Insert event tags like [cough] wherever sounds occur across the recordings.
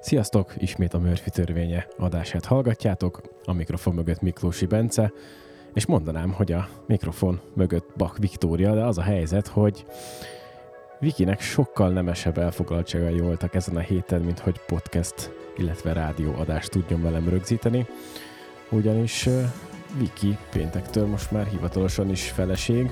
Sziasztok! Ismét a Murphy törvénye adását hallgatjátok, a mikrofon mögött Miklósi Bence, és mondanám, hogy a mikrofon mögött Bak Viktória, de az a helyzet, hogy Vikinek sokkal nemesebb elfoglaltságai voltak ezen a héten, mint hogy podcast, illetve rádióadást tudjon velem rögzíteni, ugyanis Viki péntektől most már hivatalosan is feleség,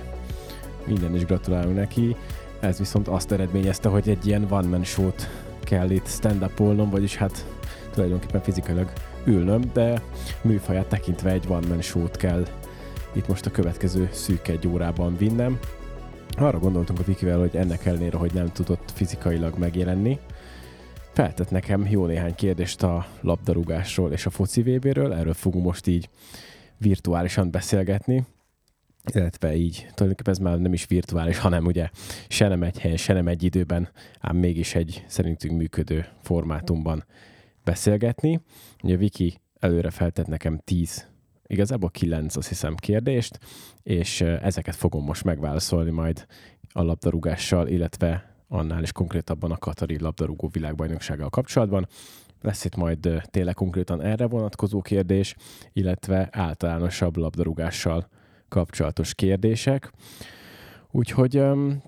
minden is gratulálunk neki, ez viszont azt eredményezte, hogy egy ilyen one-man show-t kell itt stand-upolnom, vagyis hát tulajdonképpen fizikailag ülnöm, de műfaját tekintve egy one-man show-t kell itt most a következő szűk egy órában vinnem. Arra gondoltunk a Vikivel, hogy ennek ellenére, hogy nem tudott fizikailag megjelenni, feltett nekem jó néhány kérdést a labdarúgásról és a foci VB-ről, erről fogunk most így virtuálisan beszélgetni, illetve így, tulajdonképpen ez már nem is virtuális, hanem ugye se nem egy helyen, se nem egy időben, ám mégis egy szerintünk működő formátumban beszélgetni. Ugye Viki előre feltett nekem 10, igazából 9 azt hiszem kérdést, és ezeket fogom most megválaszolni majd a labdarúgással, illetve annál is konkrétabban a Katari labdarúgó világbajnoksággal kapcsolatban. Lesz itt majd tényleg konkrétan erre vonatkozó kérdés, illetve általánosabb labdarúgással kapcsolatos kérdések. Úgyhogy um,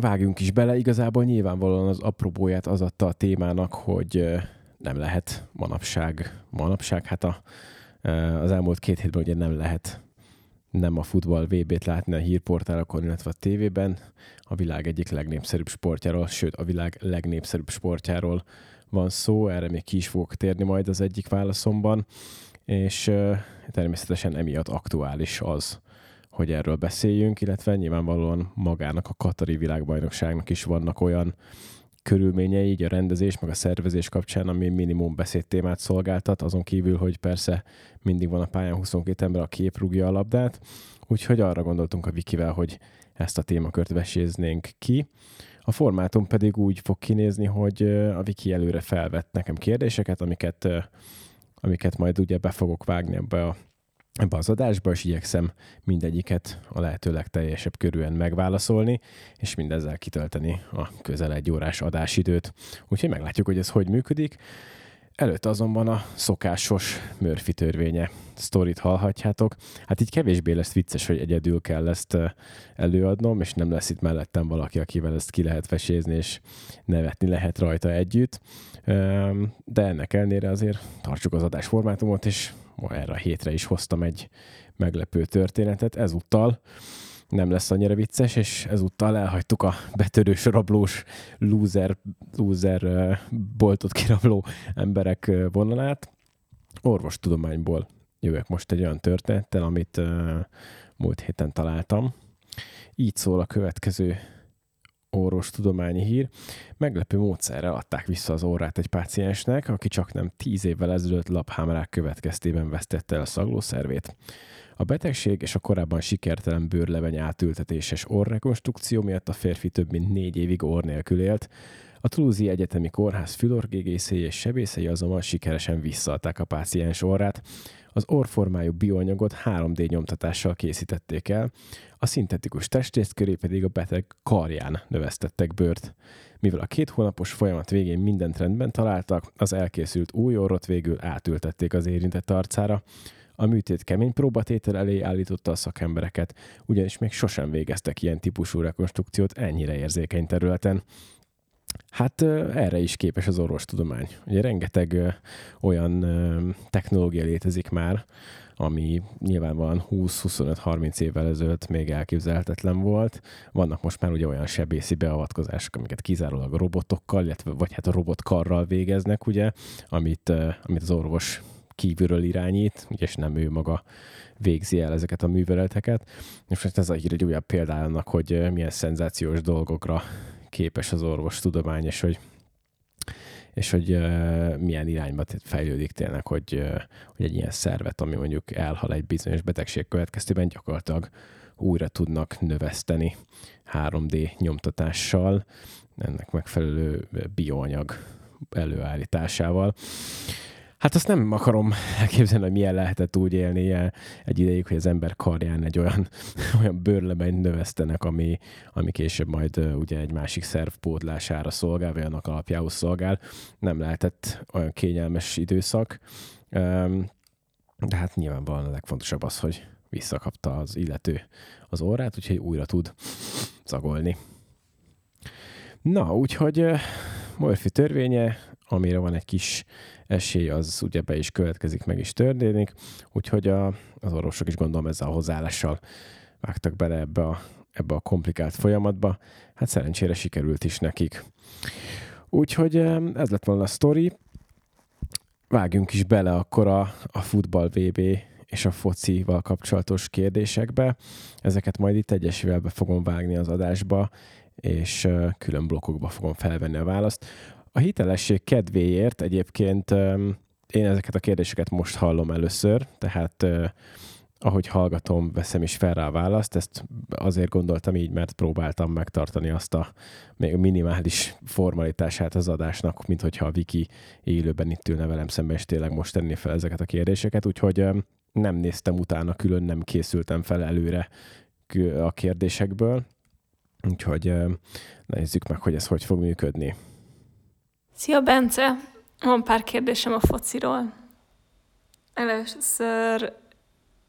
vágjunk is bele. Igazából nyilvánvalóan az apropóját az adta a témának, hogy uh, nem lehet manapság, manapság, hát a, uh, az elmúlt két hétben ugye nem lehet nem a futball VB-t látni a hírportálokon, illetve a tévében. A világ egyik legnépszerűbb sportjáról, sőt a világ legnépszerűbb sportjáról van szó, erre még ki is fogok térni majd az egyik válaszomban és természetesen emiatt aktuális az, hogy erről beszéljünk, illetve nyilvánvalóan magának a Katari világbajnokságnak is vannak olyan körülményei, így a rendezés, meg a szervezés kapcsán, ami minimum beszédtémát szolgáltat, azon kívül, hogy persze mindig van a pályán 22 ember, a kép rúgja a labdát, úgyhogy arra gondoltunk a Vikivel, hogy ezt a témakört veséznénk ki. A formátum pedig úgy fog kinézni, hogy a Viki előre felvett nekem kérdéseket, amiket amiket majd ugye be fogok vágni ebbe, a, ebbe az adásba, és igyekszem mindegyiket a lehető legteljesebb körűen megválaszolni, és mindezzel kitölteni a közel egy órás adásidőt. Úgyhogy meglátjuk, hogy ez hogy működik. Előtt azonban a szokásos Murphy törvénye sztorit hallhatjátok. Hát így kevésbé lesz vicces, hogy egyedül kell ezt előadnom, és nem lesz itt mellettem valaki, akivel ezt ki lehet vesézni, és nevetni lehet rajta együtt. De ennek ellenére azért tartsuk az adásformátumot, és erre a hétre is hoztam egy meglepő történetet. Ezúttal nem lesz annyira vicces, és ezúttal elhagytuk a betörős, rablós, loser, loser boltot kirabló emberek vonalát. Orvostudományból jövök most egy olyan történettel, amit múlt héten találtam. Így szól a következő orvos tudományi hír. Meglepő módszerrel adták vissza az órát egy páciensnek, aki csak nem tíz évvel ezelőtt laphámrák következtében vesztette el a szaglószervét. A betegség és a korábban sikertelen bőrleveny átültetéses orrekonstrukció miatt a férfi több mint négy évig orr nélkül élt, a Toulouse Egyetemi Kórház fülorgégészei és sebészei azonban sikeresen visszaadták a páciens orrát. Az orrformájú bioanyagot 3D nyomtatással készítették el, a szintetikus testrészt köré pedig a beteg karján növesztettek bőrt. Mivel a két hónapos folyamat végén mindent rendben találtak, az elkészült új orrot végül átültették az érintett arcára. A műtét kemény próbatétel elé állította a szakembereket, ugyanis még sosem végeztek ilyen típusú rekonstrukciót ennyire érzékeny területen. Hát erre is képes az orvostudomány. Ugye rengeteg olyan technológia létezik már, ami nyilvánvalóan 20-25-30 évvel ezelőtt még elképzelhetetlen volt. Vannak most már ugye olyan sebészi beavatkozások, amiket kizárólag robotokkal, illetve vagy hát a robotkarral végeznek, ugye, amit, amit az orvos kívülről irányít, és nem ő maga végzi el ezeket a műveleteket. És most ez a hír egy újabb példának, hogy milyen szenzációs dolgokra képes az orvostudomány, és hogy és hogy uh, milyen irányba fejlődik tényleg, hogy, uh, hogy egy ilyen szervet, ami mondjuk elhal egy bizonyos betegség következtében, gyakorlatilag újra tudnak növeszteni 3D nyomtatással, ennek megfelelő bioanyag előállításával. Hát azt nem akarom elképzelni, hogy milyen lehetett úgy élni egy ideig, hogy az ember karján egy olyan, [laughs] olyan bőrlebenyt növesztenek, ami, ami később majd ugye egy másik szerv pótlására szolgál, vagy annak alapjául szolgál. Nem lehetett olyan kényelmes időszak. De hát nyilvánvalóan a legfontosabb az, hogy visszakapta az illető az órát, úgyhogy újra tud szagolni. Na, úgyhogy Murphy törvénye, amire van egy kis esély, az ugye be is következik, meg is történik, úgyhogy a, az orvosok is gondolom ezzel a hozzáállással vágtak bele ebbe a, ebbe a komplikált folyamatba. Hát szerencsére sikerült is nekik. Úgyhogy ez lett volna a sztori. Vágjunk is bele akkor a, a futball VB és a focival kapcsolatos kérdésekbe. Ezeket majd itt egyesével be fogom vágni az adásba, és külön blokkokba fogom felvenni a választ. A hitelesség kedvéért egyébként én ezeket a kérdéseket most hallom először, tehát ahogy hallgatom, veszem is fel rá a választ. Ezt azért gondoltam így, mert próbáltam megtartani azt a még minimális formalitását az adásnak, mint hogyha a Viki élőben itt ülne velem szemben, és tényleg most tenni fel ezeket a kérdéseket. Úgyhogy nem néztem utána, külön nem készültem fel előre a kérdésekből. Úgyhogy nézzük meg, hogy ez hogy fog működni. Szia, Bence! Van pár kérdésem a fociról. Először,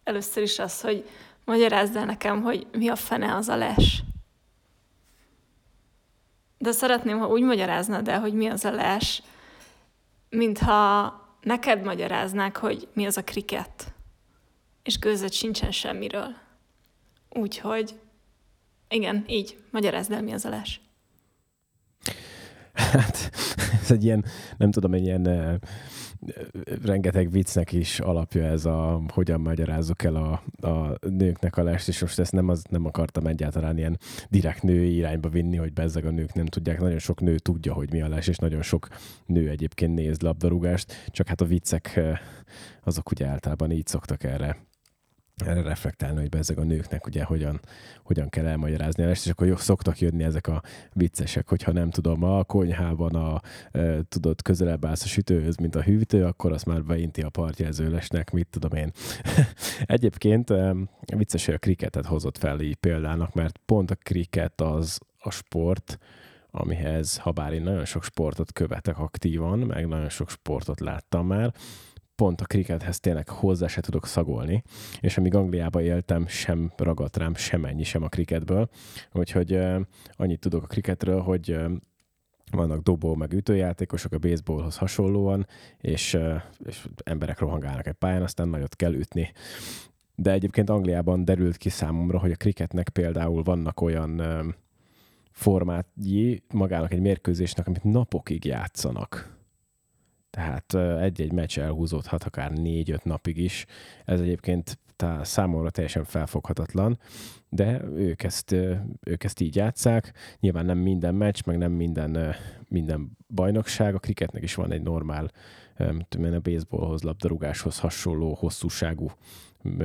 először is az, hogy magyarázd el nekem, hogy mi a fene az a les. De szeretném, ha úgy magyaráznád el, hogy mi az a les, mintha neked magyaráznák, hogy mi az a kriket, és gőzött sincsen semmiről. Úgyhogy, igen, így, magyarázd el, mi az a les. Hát, ez egy ilyen, nem tudom, egy ilyen rengeteg viccnek is alapja ez a, hogyan magyarázzuk el a, a nőknek a lest, és most ezt nem, az, nem akartam egyáltalán ilyen direkt női irányba vinni, hogy bezzeg a nők nem tudják. Nagyon sok nő tudja, hogy mi a les, és nagyon sok nő egyébként néz labdarúgást, csak hát a viccek azok ugye általában így szoktak erre erre reflektálni, hogy ezek a nőknek ugye hogyan, hogyan kell elmagyarázni el, és akkor jó, szoktak jönni ezek a viccesek, hogyha nem tudom, a konyhában a, e, tudod, közelebb állsz a sütőhöz, mint a hűtő, akkor azt már beinti a partjelzőlesnek, mit tudom én. [laughs] Egyébként e, vicces, hogy a kriketet hozott fel így példának, mert pont a kriket az a sport, amihez, ha bár én nagyon sok sportot követek aktívan, meg nagyon sok sportot láttam már, pont a krikethez tényleg hozzá se tudok szagolni, és amíg Angliába éltem, sem ragadt rám semennyi sem a kriketből, úgyhogy uh, annyit tudok a kriketről, hogy uh, vannak dobó meg ütőjátékosok a baseballhoz hasonlóan, és, és emberek rohangálnak egy pályán, aztán nagyot kell ütni. De egyébként Angliában derült ki számomra, hogy a kriketnek például vannak olyan uh, magának egy mérkőzésnek, amit napokig játszanak tehát egy-egy meccs elhúzódhat akár négy-öt napig is. Ez egyébként tá, számomra teljesen felfoghatatlan, de ők ezt, ők ezt így játszák. Nyilván nem minden meccs, meg nem minden, minden bajnokság. A kriketnek is van egy normál, tudom a baseballhoz, labdarúgáshoz hasonló hosszúságú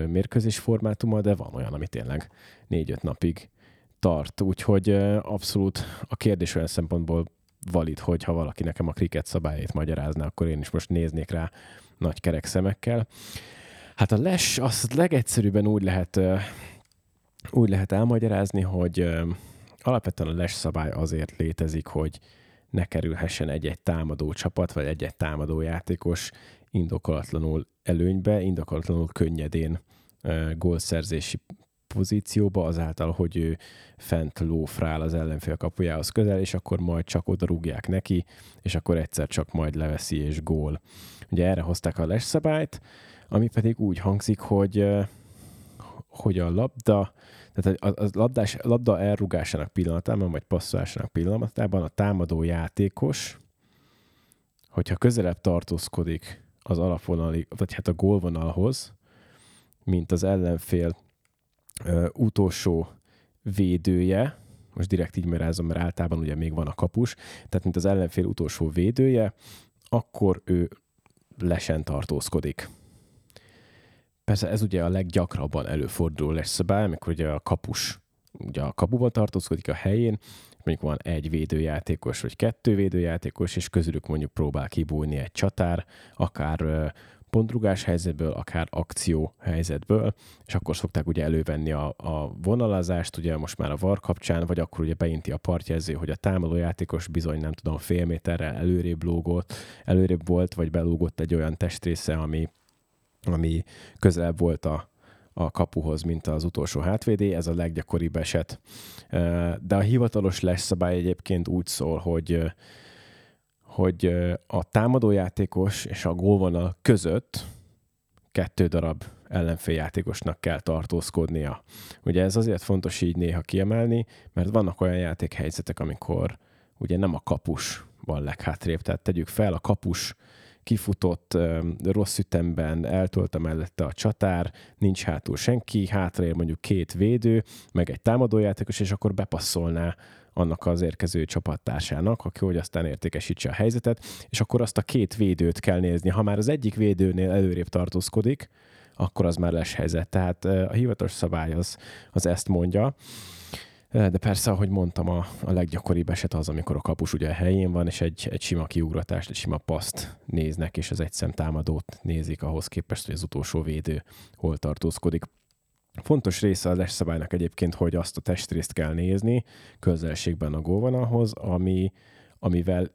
mérkőzés formátuma, de van olyan, ami tényleg négy-öt napig tart. Úgyhogy abszolút a kérdés olyan szempontból valid, hogy ha valaki nekem a kriket szabályait magyarázna, akkor én is most néznék rá nagy kerek szemekkel. Hát a les, azt legegyszerűbben úgy lehet, úgy lehet elmagyarázni, hogy alapvetően a les szabály azért létezik, hogy ne kerülhessen egy-egy támadó csapat, vagy egy-egy támadó játékos indokolatlanul előnybe, indokolatlanul könnyedén gólszerzési pozícióba, azáltal, hogy ő fent lófrál az ellenfél kapujához közel, és akkor majd csak oda rúgják neki, és akkor egyszer csak majd leveszi és gól. Ugye erre hozták a les szabályt, ami pedig úgy hangzik, hogy, hogy a labda, tehát a, a labdás, labda elrúgásának pillanatában, vagy passzolásának pillanatában a támadó játékos, hogyha közelebb tartózkodik az alapvonalig, vagy hát a gólvonalhoz, mint az ellenfél ö, utolsó védője, most direkt így merázom, mert általában ugye még van a kapus, tehát mint az ellenfél utolsó védője, akkor ő lesen tartózkodik. Persze ez ugye a leggyakrabban előforduló lesz szabály, amikor ugye a kapus ugye a kapuban tartózkodik a helyén, mondjuk van egy védőjátékos, vagy kettő védőjátékos, és közülük mondjuk próbál kibújni egy csatár, akár pontrugás helyzetből, akár akció helyzetből, és akkor szokták ugye elővenni a, a vonalazást, ugye most már a VAR kapcsán, vagy akkor ugye beinti a partjelző, hogy a támadó játékos bizony nem tudom fél méterrel előrébb lógott, előrébb volt, vagy belógott egy olyan testrésze, ami, ami közelebb volt a, a kapuhoz, mint az utolsó hátvédé, ez a leggyakoribb eset. De a hivatalos lesz szabály egyébként úgy szól, hogy hogy a támadójátékos és a gólvonal között kettő darab ellenféljátékosnak kell tartózkodnia. Ugye ez azért fontos így néha kiemelni, mert vannak olyan játékhelyzetek, amikor ugye nem a kapus van leghátrébb, tehát tegyük fel, a kapus kifutott rossz ütemben, eltolta mellette a csatár, nincs hátul senki, hátra mondjuk két védő, meg egy támadójátékos, és akkor bepasszolná annak az érkező csapattársának, aki hogy aztán értékesítse a helyzetet, és akkor azt a két védőt kell nézni. Ha már az egyik védőnél előrébb tartózkodik, akkor az már lesz helyzet. Tehát a hivatalos szabály az, az ezt mondja. De persze, ahogy mondtam, a, a leggyakoribb eset az, amikor a kapus ugye a helyén van, és egy, egy sima kiugratást, egy sima paszt néznek, és az egyszem támadót nézik ahhoz képest, hogy az utolsó védő hol tartózkodik. Fontos része a szabálynak egyébként, hogy azt a testrészt kell nézni közelségben a gólvonalhoz, ami, amivel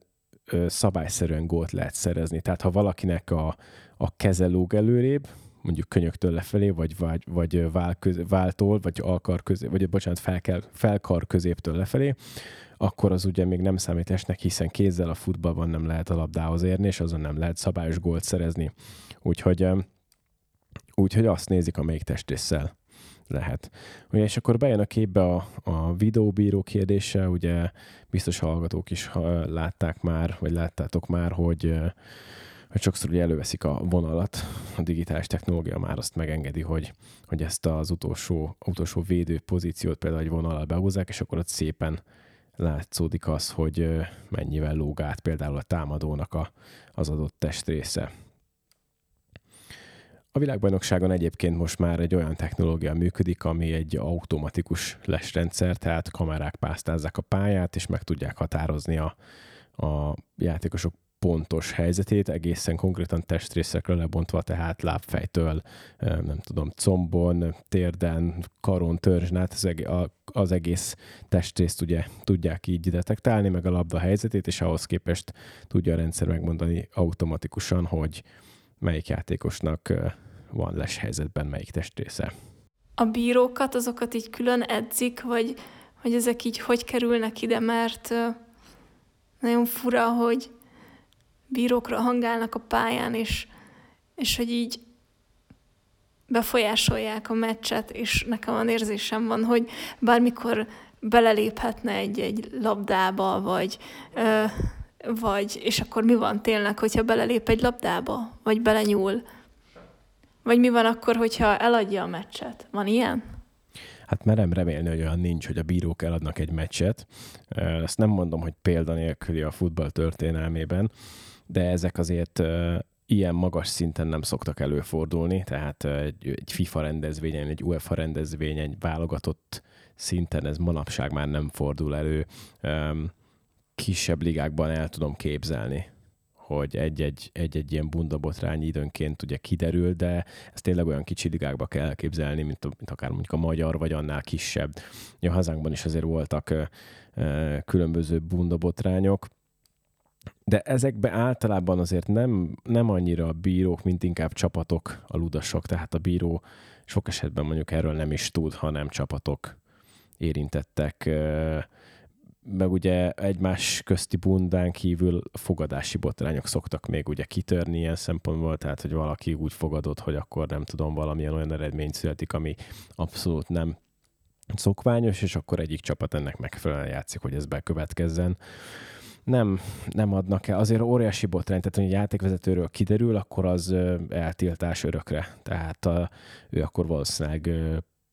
ö, szabályszerűen gólt lehet szerezni. Tehát ha valakinek a, a keze lóg előrébb, mondjuk könyöktől lefelé, vagy, vagy, vagy vál köz, váltól, vagy alkar közé, vagy bocsánat, felkel, felkar középtől lefelé, akkor az ugye még nem számít esnek, hiszen kézzel a futballban nem lehet a labdához érni, és azon nem lehet szabályos gólt szerezni. Úgyhogy, úgyhogy azt nézik, amelyik testrészsel lehet. Ugye, és akkor bejön a képbe a, a videóbíró kérdése, ugye biztos hallgatók is látták már, vagy láttátok már, hogy hogy sokszor ugye előveszik a vonalat, a digitális technológia már azt megengedi, hogy, hogy ezt az utolsó, utolsó védő pozíciót például egy vonalal behúzzák, és akkor ott szépen látszódik az, hogy mennyivel lóg át például a támadónak a, az adott testrésze. A világbajnokságon egyébként most már egy olyan technológia működik, ami egy automatikus lesrendszer, tehát kamerák pásztázzák a pályát, és meg tudják határozni a, a játékosok pontos helyzetét, egészen konkrétan testrészekre lebontva, tehát lábfejtől, nem tudom, combon, térden, karon, törzsn át, az, az egész testrészt ugye tudják így detektálni, meg a labda helyzetét, és ahhoz képest tudja a rendszer megmondani automatikusan, hogy melyik játékosnak van les helyzetben melyik testrésze. A bírókat, azokat így külön edzik, vagy, hogy ezek így hogy kerülnek ide, mert nagyon fura, hogy bírókra hangálnak a pályán, és, és hogy így befolyásolják a meccset, és nekem van érzésem van, hogy bármikor beleléphetne egy-egy labdába, vagy, ö, vagy, és akkor mi van tényleg, hogyha belelép egy labdába, vagy belenyúl, vagy mi van akkor, hogyha eladja a meccset? Van ilyen? Hát merem remélni, hogy olyan nincs, hogy a bírók eladnak egy meccset. Ezt nem mondom, hogy példanélküli a futball történelmében, de ezek azért ilyen magas szinten nem szoktak előfordulni, tehát egy, egy FIFA rendezvényen, egy UEFA rendezvényen, egy válogatott szinten ez manapság már nem fordul elő. Kisebb ligákban el tudom képzelni, hogy egy-egy, egy-egy ilyen bundabotrány időnként ugye kiderül, de ezt tényleg olyan kicsi ligákba kell elképzelni, mint, mint akár mondjuk a magyar, vagy annál kisebb. A hazánkban is azért voltak különböző bundabotrányok, de ezekbe általában azért nem, nem annyira a bírók, mint inkább csapatok a ludasok, tehát a bíró sok esetben mondjuk erről nem is tud, hanem csapatok érintettek meg ugye egymás közti bundán kívül fogadási botrányok szoktak még ugye kitörni ilyen szempontból, tehát hogy valaki úgy fogadott, hogy akkor nem tudom, valamilyen olyan eredmény születik, ami abszolút nem szokványos, és akkor egyik csapat ennek megfelelően játszik, hogy ez bekövetkezzen. Nem, nem adnak el. Azért óriási botrány, tehát hogy egy játékvezetőről kiderül, akkor az eltiltás örökre. Tehát a, ő akkor valószínűleg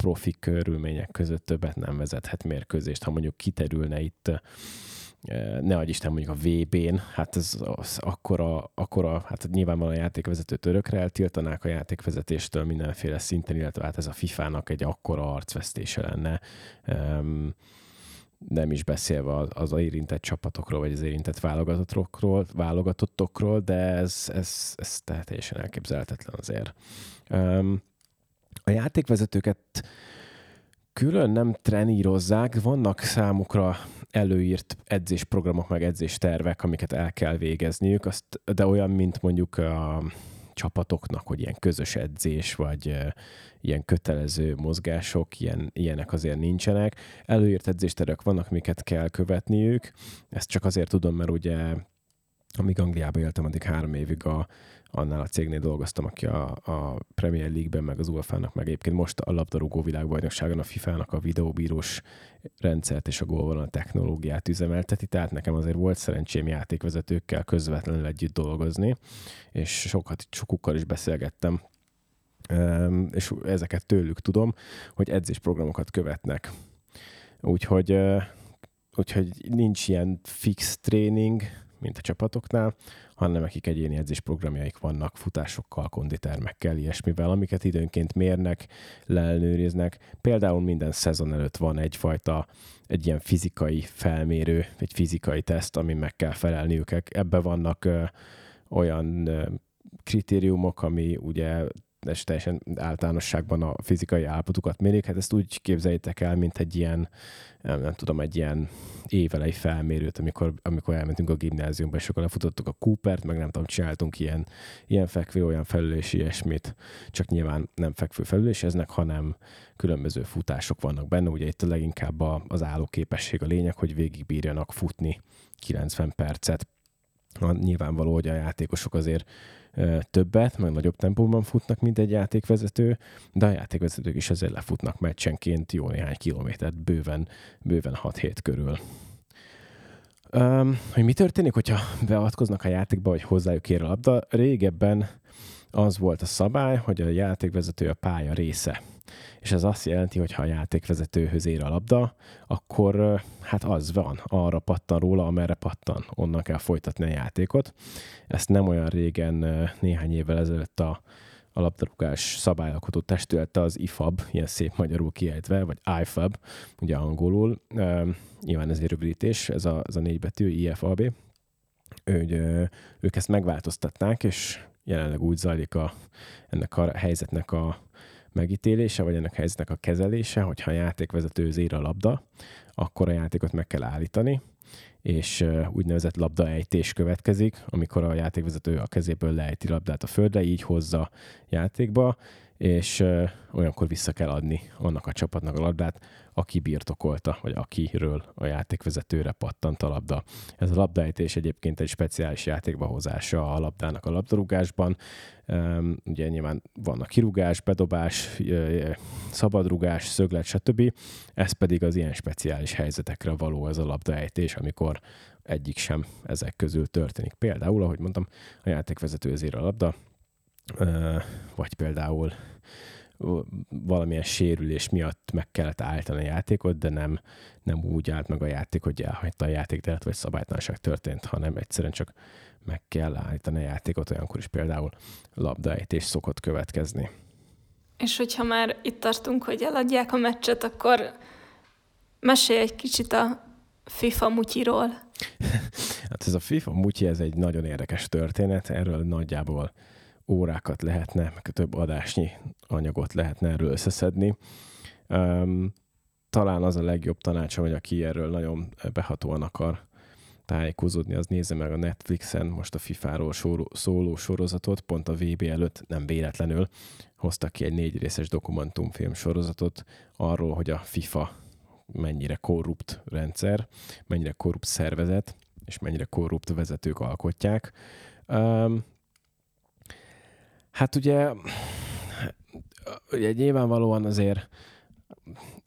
profi körülmények között többet nem vezethet mérkőzést. Ha mondjuk kiterülne itt ne adj Isten mondjuk a VB-n, hát ez az akkora, akkora, hát nyilvánvalóan a játékvezető törökre eltiltanák a játékvezetéstől mindenféle szinten, illetve hát ez a FIFA-nak egy akkora arcvesztése lenne. Nem is beszélve az, az érintett csapatokról, vagy az érintett válogatottokról, válogatottokról, de ez, ez, ez teljesen elképzelhetetlen azért. A játékvezetőket külön nem trenírozzák, vannak számukra előírt edzésprogramok, meg edzéstervek, amiket el kell végezniük, azt, de olyan, mint mondjuk a csapatoknak, hogy ilyen közös edzés, vagy ilyen kötelező mozgások, ilyen, ilyenek azért nincsenek. Előírt edzésterek vannak, amiket kell követniük. Ezt csak azért tudom, mert ugye amíg Angliában éltem, addig három évig a, annál a cégnél dolgoztam, aki a, a Premier League-ben, meg az UEFA-nak, meg egyébként most a labdarúgó világbajnokságon a FIFA-nak a videóbírós rendszert és a gólvonal technológiát üzemelteti, tehát nekem azért volt szerencsém játékvezetőkkel közvetlenül együtt dolgozni, és sokat, sokukkal is beszélgettem, és ezeket tőlük tudom, hogy edzésprogramokat követnek. Úgyhogy, úgyhogy nincs ilyen fix tréning, mint a csapatoknál, hanem nekik egyéni edzésprogramjaik vannak futásokkal, konditermekkel, ilyesmivel, amiket időnként mérnek, leellenőriznek. Például minden szezon előtt van egyfajta egy ilyen fizikai felmérő, egy fizikai teszt, amin meg kell felelniük. Ebbe vannak ö, olyan ö, kritériumok, ami ugye és teljesen általánosságban a fizikai állapotukat mérik. Hát ezt úgy képzeljétek el, mint egy ilyen, nem, nem tudom, egy ilyen évelei felmérőt, amikor, amikor elmentünk a gimnáziumba, és akkor lefutottuk a Coopert, meg nem tudom, csináltunk ilyen, ilyen fekvő, olyan felülés, ilyesmit. Csak nyilván nem fekvő felüléseznek, hanem különböző futások vannak benne. Ugye itt a leginkább az állóképesség a lényeg, hogy végigbírjanak futni 90 percet. Nyilvánvaló, hogy a játékosok azért többet, meg nagyobb tempóban futnak, mint egy játékvezető, de a játékvezetők is azért lefutnak meccsenként jó néhány kilométert, bőven, bőven 6 hét körül. Um, hogy mi történik, hogyha beavatkoznak a játékba, vagy hozzájuk ér a labda? Régebben az volt a szabály, hogy a játékvezető a pálya része és ez azt jelenti, hogy ha a játékvezetőhöz ér a labda, akkor hát az van, arra pattan róla, amerre pattan, onnan kell folytatni a játékot. Ezt nem olyan régen, néhány évvel ezelőtt a, a labdarúgás szabályalkotó testülete az IFAB, ilyen szép magyarul kiejtve, vagy IFAB, ugye angolul, nyilván ez egy rövidítés, ez a, ez a négy betű, IFAB, ő, ők ezt megváltoztatnák, és jelenleg úgy zajlik a, ennek a helyzetnek a megítélése, vagy ennek a helyzetnek a kezelése, hogyha a játékvezető ér a labda, akkor a játékot meg kell állítani, és úgynevezett labdaejtés következik, amikor a játékvezető a kezéből lejti labdát a földre, így hozza játékba, és olyankor vissza kell adni annak a csapatnak a labdát, aki birtokolta, vagy akiről a játékvezetőre pattant a labda. Ez a labdaejtés egyébként egy speciális játékba hozása a labdának a labdarúgásban. Ugye nyilván vannak kirúgás, bedobás, szabadrugás, szöglet, stb. Ez pedig az ilyen speciális helyzetekre való ez a labdaejtés, amikor egyik sem ezek közül történik. Például, ahogy mondtam, a játékvezető ezért a labda, vagy például valamilyen sérülés miatt meg kellett állítani a játékot, de nem, nem úgy állt meg a játék, hogy elhagyta a játékteret, vagy szabálytalanság történt, hanem egyszerűen csak meg kell állítani a játékot, olyankor is például labdaejtés szokott következni. És hogyha már itt tartunk, hogy eladják a meccset, akkor mesélj egy kicsit a FIFA mutyiról. [laughs] hát ez a FIFA mutyi, ez egy nagyon érdekes történet, erről nagyjából órákat lehetne, meg több adásnyi anyagot lehetne erről összeszedni. Um, talán az a legjobb tanácsa, hogy aki erről nagyon behatóan akar tájékozódni, az nézze meg a Netflixen most a FIFA-ról szóló sorozatot, pont a VB előtt nem véletlenül hoztak ki egy négy részes dokumentumfilm sorozatot arról, hogy a FIFA mennyire korrupt rendszer, mennyire korrupt szervezet, és mennyire korrupt vezetők alkotják. Um, Hát ugye, ugye nyilvánvalóan azért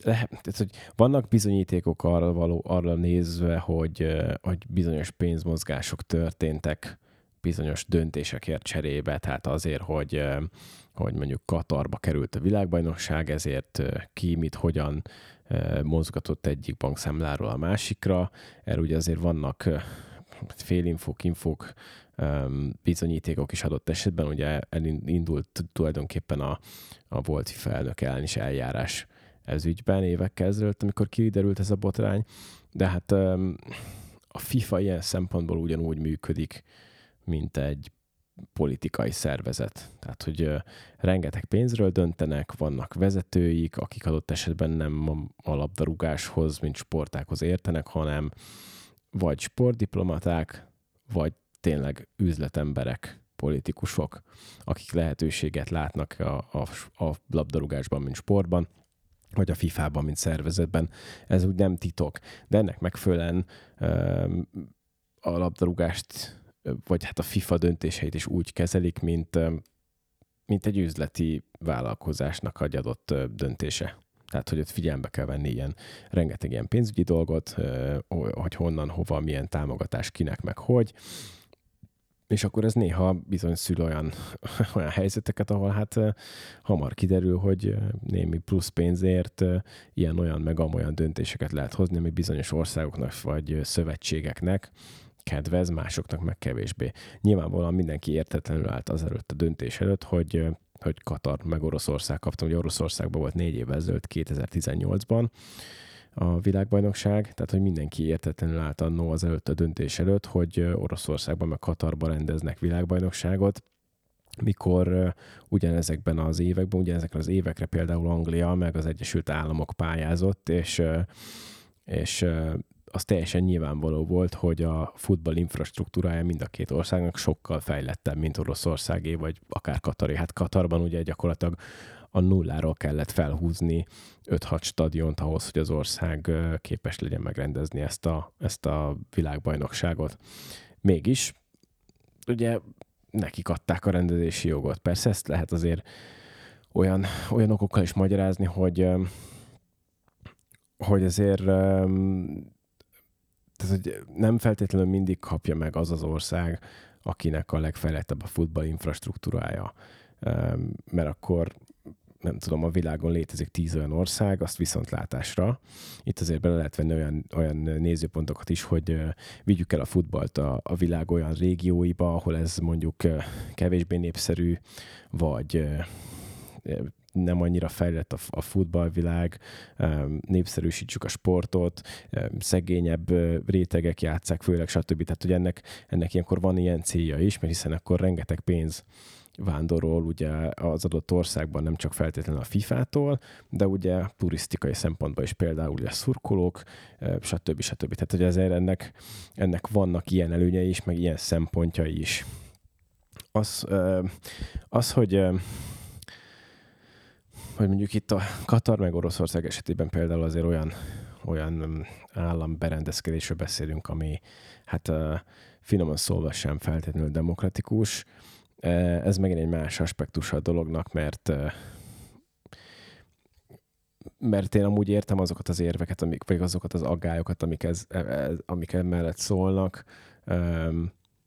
lehet, tehát, hogy vannak bizonyítékok arra, való, arra nézve, hogy, hogy bizonyos pénzmozgások történtek bizonyos döntésekért cserébe, tehát azért, hogy, hogy mondjuk Katarba került a világbajnokság, ezért ki, mit, hogyan mozgatott egyik bankszámláról a másikra. Erről ugye azért vannak félinfók, infók, bizonyítékok is adott esetben, ugye elindult tulajdonképpen a, a volt FIFA elnök ellen is eljárás ez ügyben évekkel ezelőtt, amikor kiderült ez a botrány, de hát a FIFA ilyen szempontból ugyanúgy működik, mint egy politikai szervezet. Tehát, hogy rengeteg pénzről döntenek, vannak vezetőik, akik adott esetben nem a labdarúgáshoz, mint sportákhoz értenek, hanem vagy sportdiplomaták, vagy tényleg üzletemberek, politikusok, akik lehetőséget látnak a, a, a labdarúgásban, mint sportban, vagy a FIFA-ban, mint szervezetben. Ez úgy nem titok. De ennek megfelelően a labdarúgást, vagy hát a FIFA döntéseit is úgy kezelik, mint, mint egy üzleti vállalkozásnak egy adott döntése. Tehát, hogy ott figyelembe kell venni ilyen rengeteg ilyen pénzügyi dolgot, hogy honnan, hova, milyen támogatás kinek, meg hogy. És akkor ez néha bizony szül olyan, [laughs] olyan helyzeteket, ahol hát hamar kiderül, hogy némi plusz pénzért ilyen-olyan meg amolyan döntéseket lehet hozni, ami bizonyos országoknak vagy szövetségeknek kedvez, másoknak meg kevésbé. Nyilvánvalóan mindenki értetlenül állt az előtt a döntés előtt, hogy hogy Katar meg Oroszország kaptam, hogy Oroszországban volt négy évvel ezelőtt, 2018-ban a világbajnokság, tehát hogy mindenki értetlenül állt annó az előtt a döntés előtt, hogy Oroszországban meg Katarban rendeznek világbajnokságot, mikor ugyanezekben az években, ugyanezekben az évekre például Anglia meg az Egyesült Államok pályázott, és, és az teljesen nyilvánvaló volt, hogy a futball infrastruktúrája mind a két országnak sokkal fejlettebb, mint Oroszországé, vagy akár Katari. Hát Katarban ugye gyakorlatilag a nulláról kellett felhúzni 5-6 stadiont ahhoz, hogy az ország képes legyen megrendezni ezt a, ezt a világbajnokságot. Mégis, ugye nekik adták a rendezési jogot. Persze ezt lehet azért olyan, olyan okokkal is magyarázni, hogy hogy azért tehát, hogy nem feltétlenül mindig kapja meg az az ország, akinek a legfejlettebb a futball infrastruktúrája. Mert akkor nem tudom, a világon létezik tíz olyan ország, azt viszontlátásra. Itt azért bele lehet venni olyan, olyan nézőpontokat is, hogy vigyük el a futballt a, a világ olyan régióiba, ahol ez mondjuk kevésbé népszerű, vagy nem annyira fejlett a, a futballvilág, népszerűsítsük a sportot, szegényebb rétegek játszák, főleg stb. Tehát, hogy ennek, ennek ilyenkor van ilyen célja is, mert hiszen akkor rengeteg pénz vándorol ugye az adott országban nem csak feltétlenül a FIFA-tól, de ugye turisztikai szempontból is például ugye szurkolók, stb. stb. Tehát, hogy ezért ennek, ennek vannak ilyen előnyei is, meg ilyen szempontjai is. Az, az hogy hogy mondjuk itt a Katar meg Oroszország esetében például azért olyan, olyan állam berendezkedésről beszélünk, ami hát finoman szólva sem feltétlenül demokratikus. Ez megint egy más aspektus a dolognak, mert mert én amúgy értem azokat az érveket, amik, vagy azokat az aggályokat, amik, ez, e, e, amik emellett szólnak,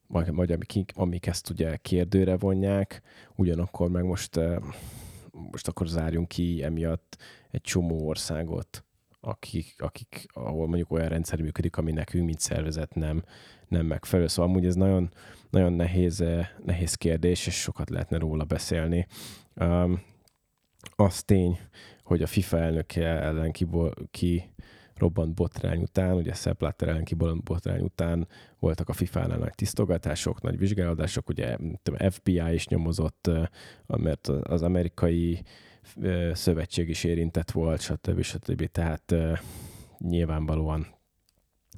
vagy, vagy amik, amik ezt ugye kérdőre vonják, ugyanakkor meg most most akkor zárjunk ki emiatt egy csomó országot, akik, akik, ahol mondjuk olyan rendszer működik, ami nekünk, mint szervezet nem, nem megfelelő. Szóval amúgy ez nagyon, nagyon nehéz, eh, nehéz kérdés, és sokat lehetne róla beszélni. Um, az tény, hogy a FIFA elnöke ellen ki, ki robbant botrány után, ugye Sepp Blatter ellen kibolant botrány után voltak a FIFA-nál nagy tisztogatások, nagy vizsgálódások, ugye FBI is nyomozott, mert az amerikai szövetség is érintett volt, stb. stb. Tehát nyilvánvalóan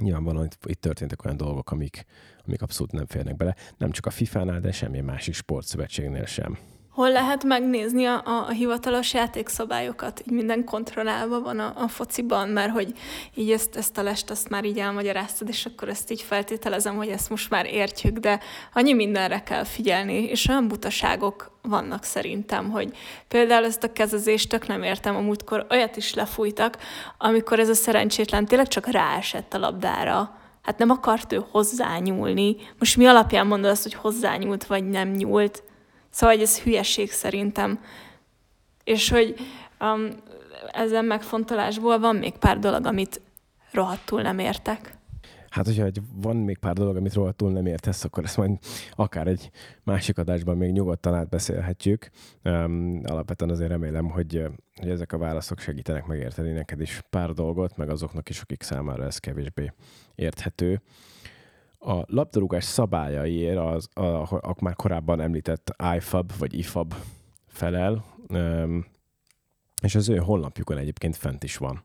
nyilvánvalóan itt, itt történtek olyan dolgok, amik, amik abszolút nem férnek bele, nem csak a FIFA-nál, de semmilyen másik sportszövetségnél sem. Hol lehet megnézni a, a, hivatalos játékszabályokat? Így minden kontrollálva van a, a fociban, mert hogy így ezt, ezt a lest azt már így elmagyaráztad, és akkor ezt így feltételezem, hogy ezt most már értjük, de annyi mindenre kell figyelni, és olyan butaságok vannak szerintem, hogy például ezt a kezezést tök nem értem, a múltkor olyat is lefújtak, amikor ez a szerencsétlen tényleg csak ráesett a labdára, Hát nem akart ő hozzányúlni. Most mi alapján mondod azt, hogy hozzányúlt, vagy nem nyúlt? Szóval, hogy ez hülyeség szerintem. És hogy um, ezen megfontolásból van még pár dolog, amit rohadtul nem értek. Hát, hogyha van még pár dolog, amit rohadtul nem értesz, akkor ezt majd akár egy másik adásban még nyugodtan átbeszélhetjük. Um, alapvetően azért remélem, hogy, hogy ezek a válaszok segítenek megérteni neked is pár dolgot, meg azoknak is, akik számára ez kevésbé érthető. A labdarúgás szabályaiért az, a, a, a már korábban említett IFAB vagy IFAB felel, um, és az ő honlapjukon egyébként fent is van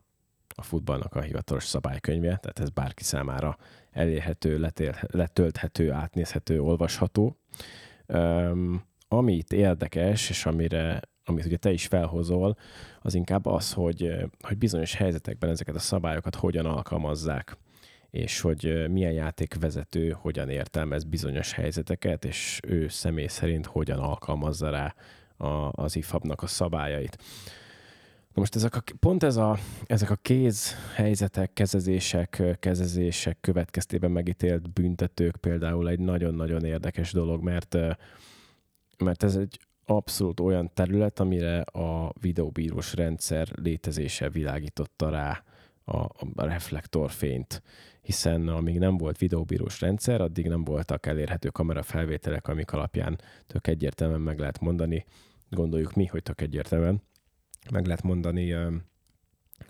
a futballnak a hivatalos szabálykönyve, tehát ez bárki számára elérhető, letél, letölthető, átnézhető, olvasható. Um, amit érdekes, és amire, amit ugye te is felhozol, az inkább az, hogy, hogy bizonyos helyzetekben ezeket a szabályokat hogyan alkalmazzák és hogy milyen játékvezető hogyan értelmez bizonyos helyzeteket, és ő személy szerint hogyan alkalmazza rá a, az IFAB-nak a szabályait. Na most ezek a, pont ez a, ezek a kéz helyzetek, kezezések, kezezések következtében megítélt büntetők például egy nagyon-nagyon érdekes dolog, mert, mert ez egy abszolút olyan terület, amire a videóbírós rendszer létezése világította rá a, a reflektorfényt, hiszen amíg nem volt videóbírós rendszer, addig nem voltak elérhető kamerafelvételek, amik alapján tök egyértelműen meg lehet mondani, gondoljuk mi, hogy tök egyértelműen, meg lehet mondani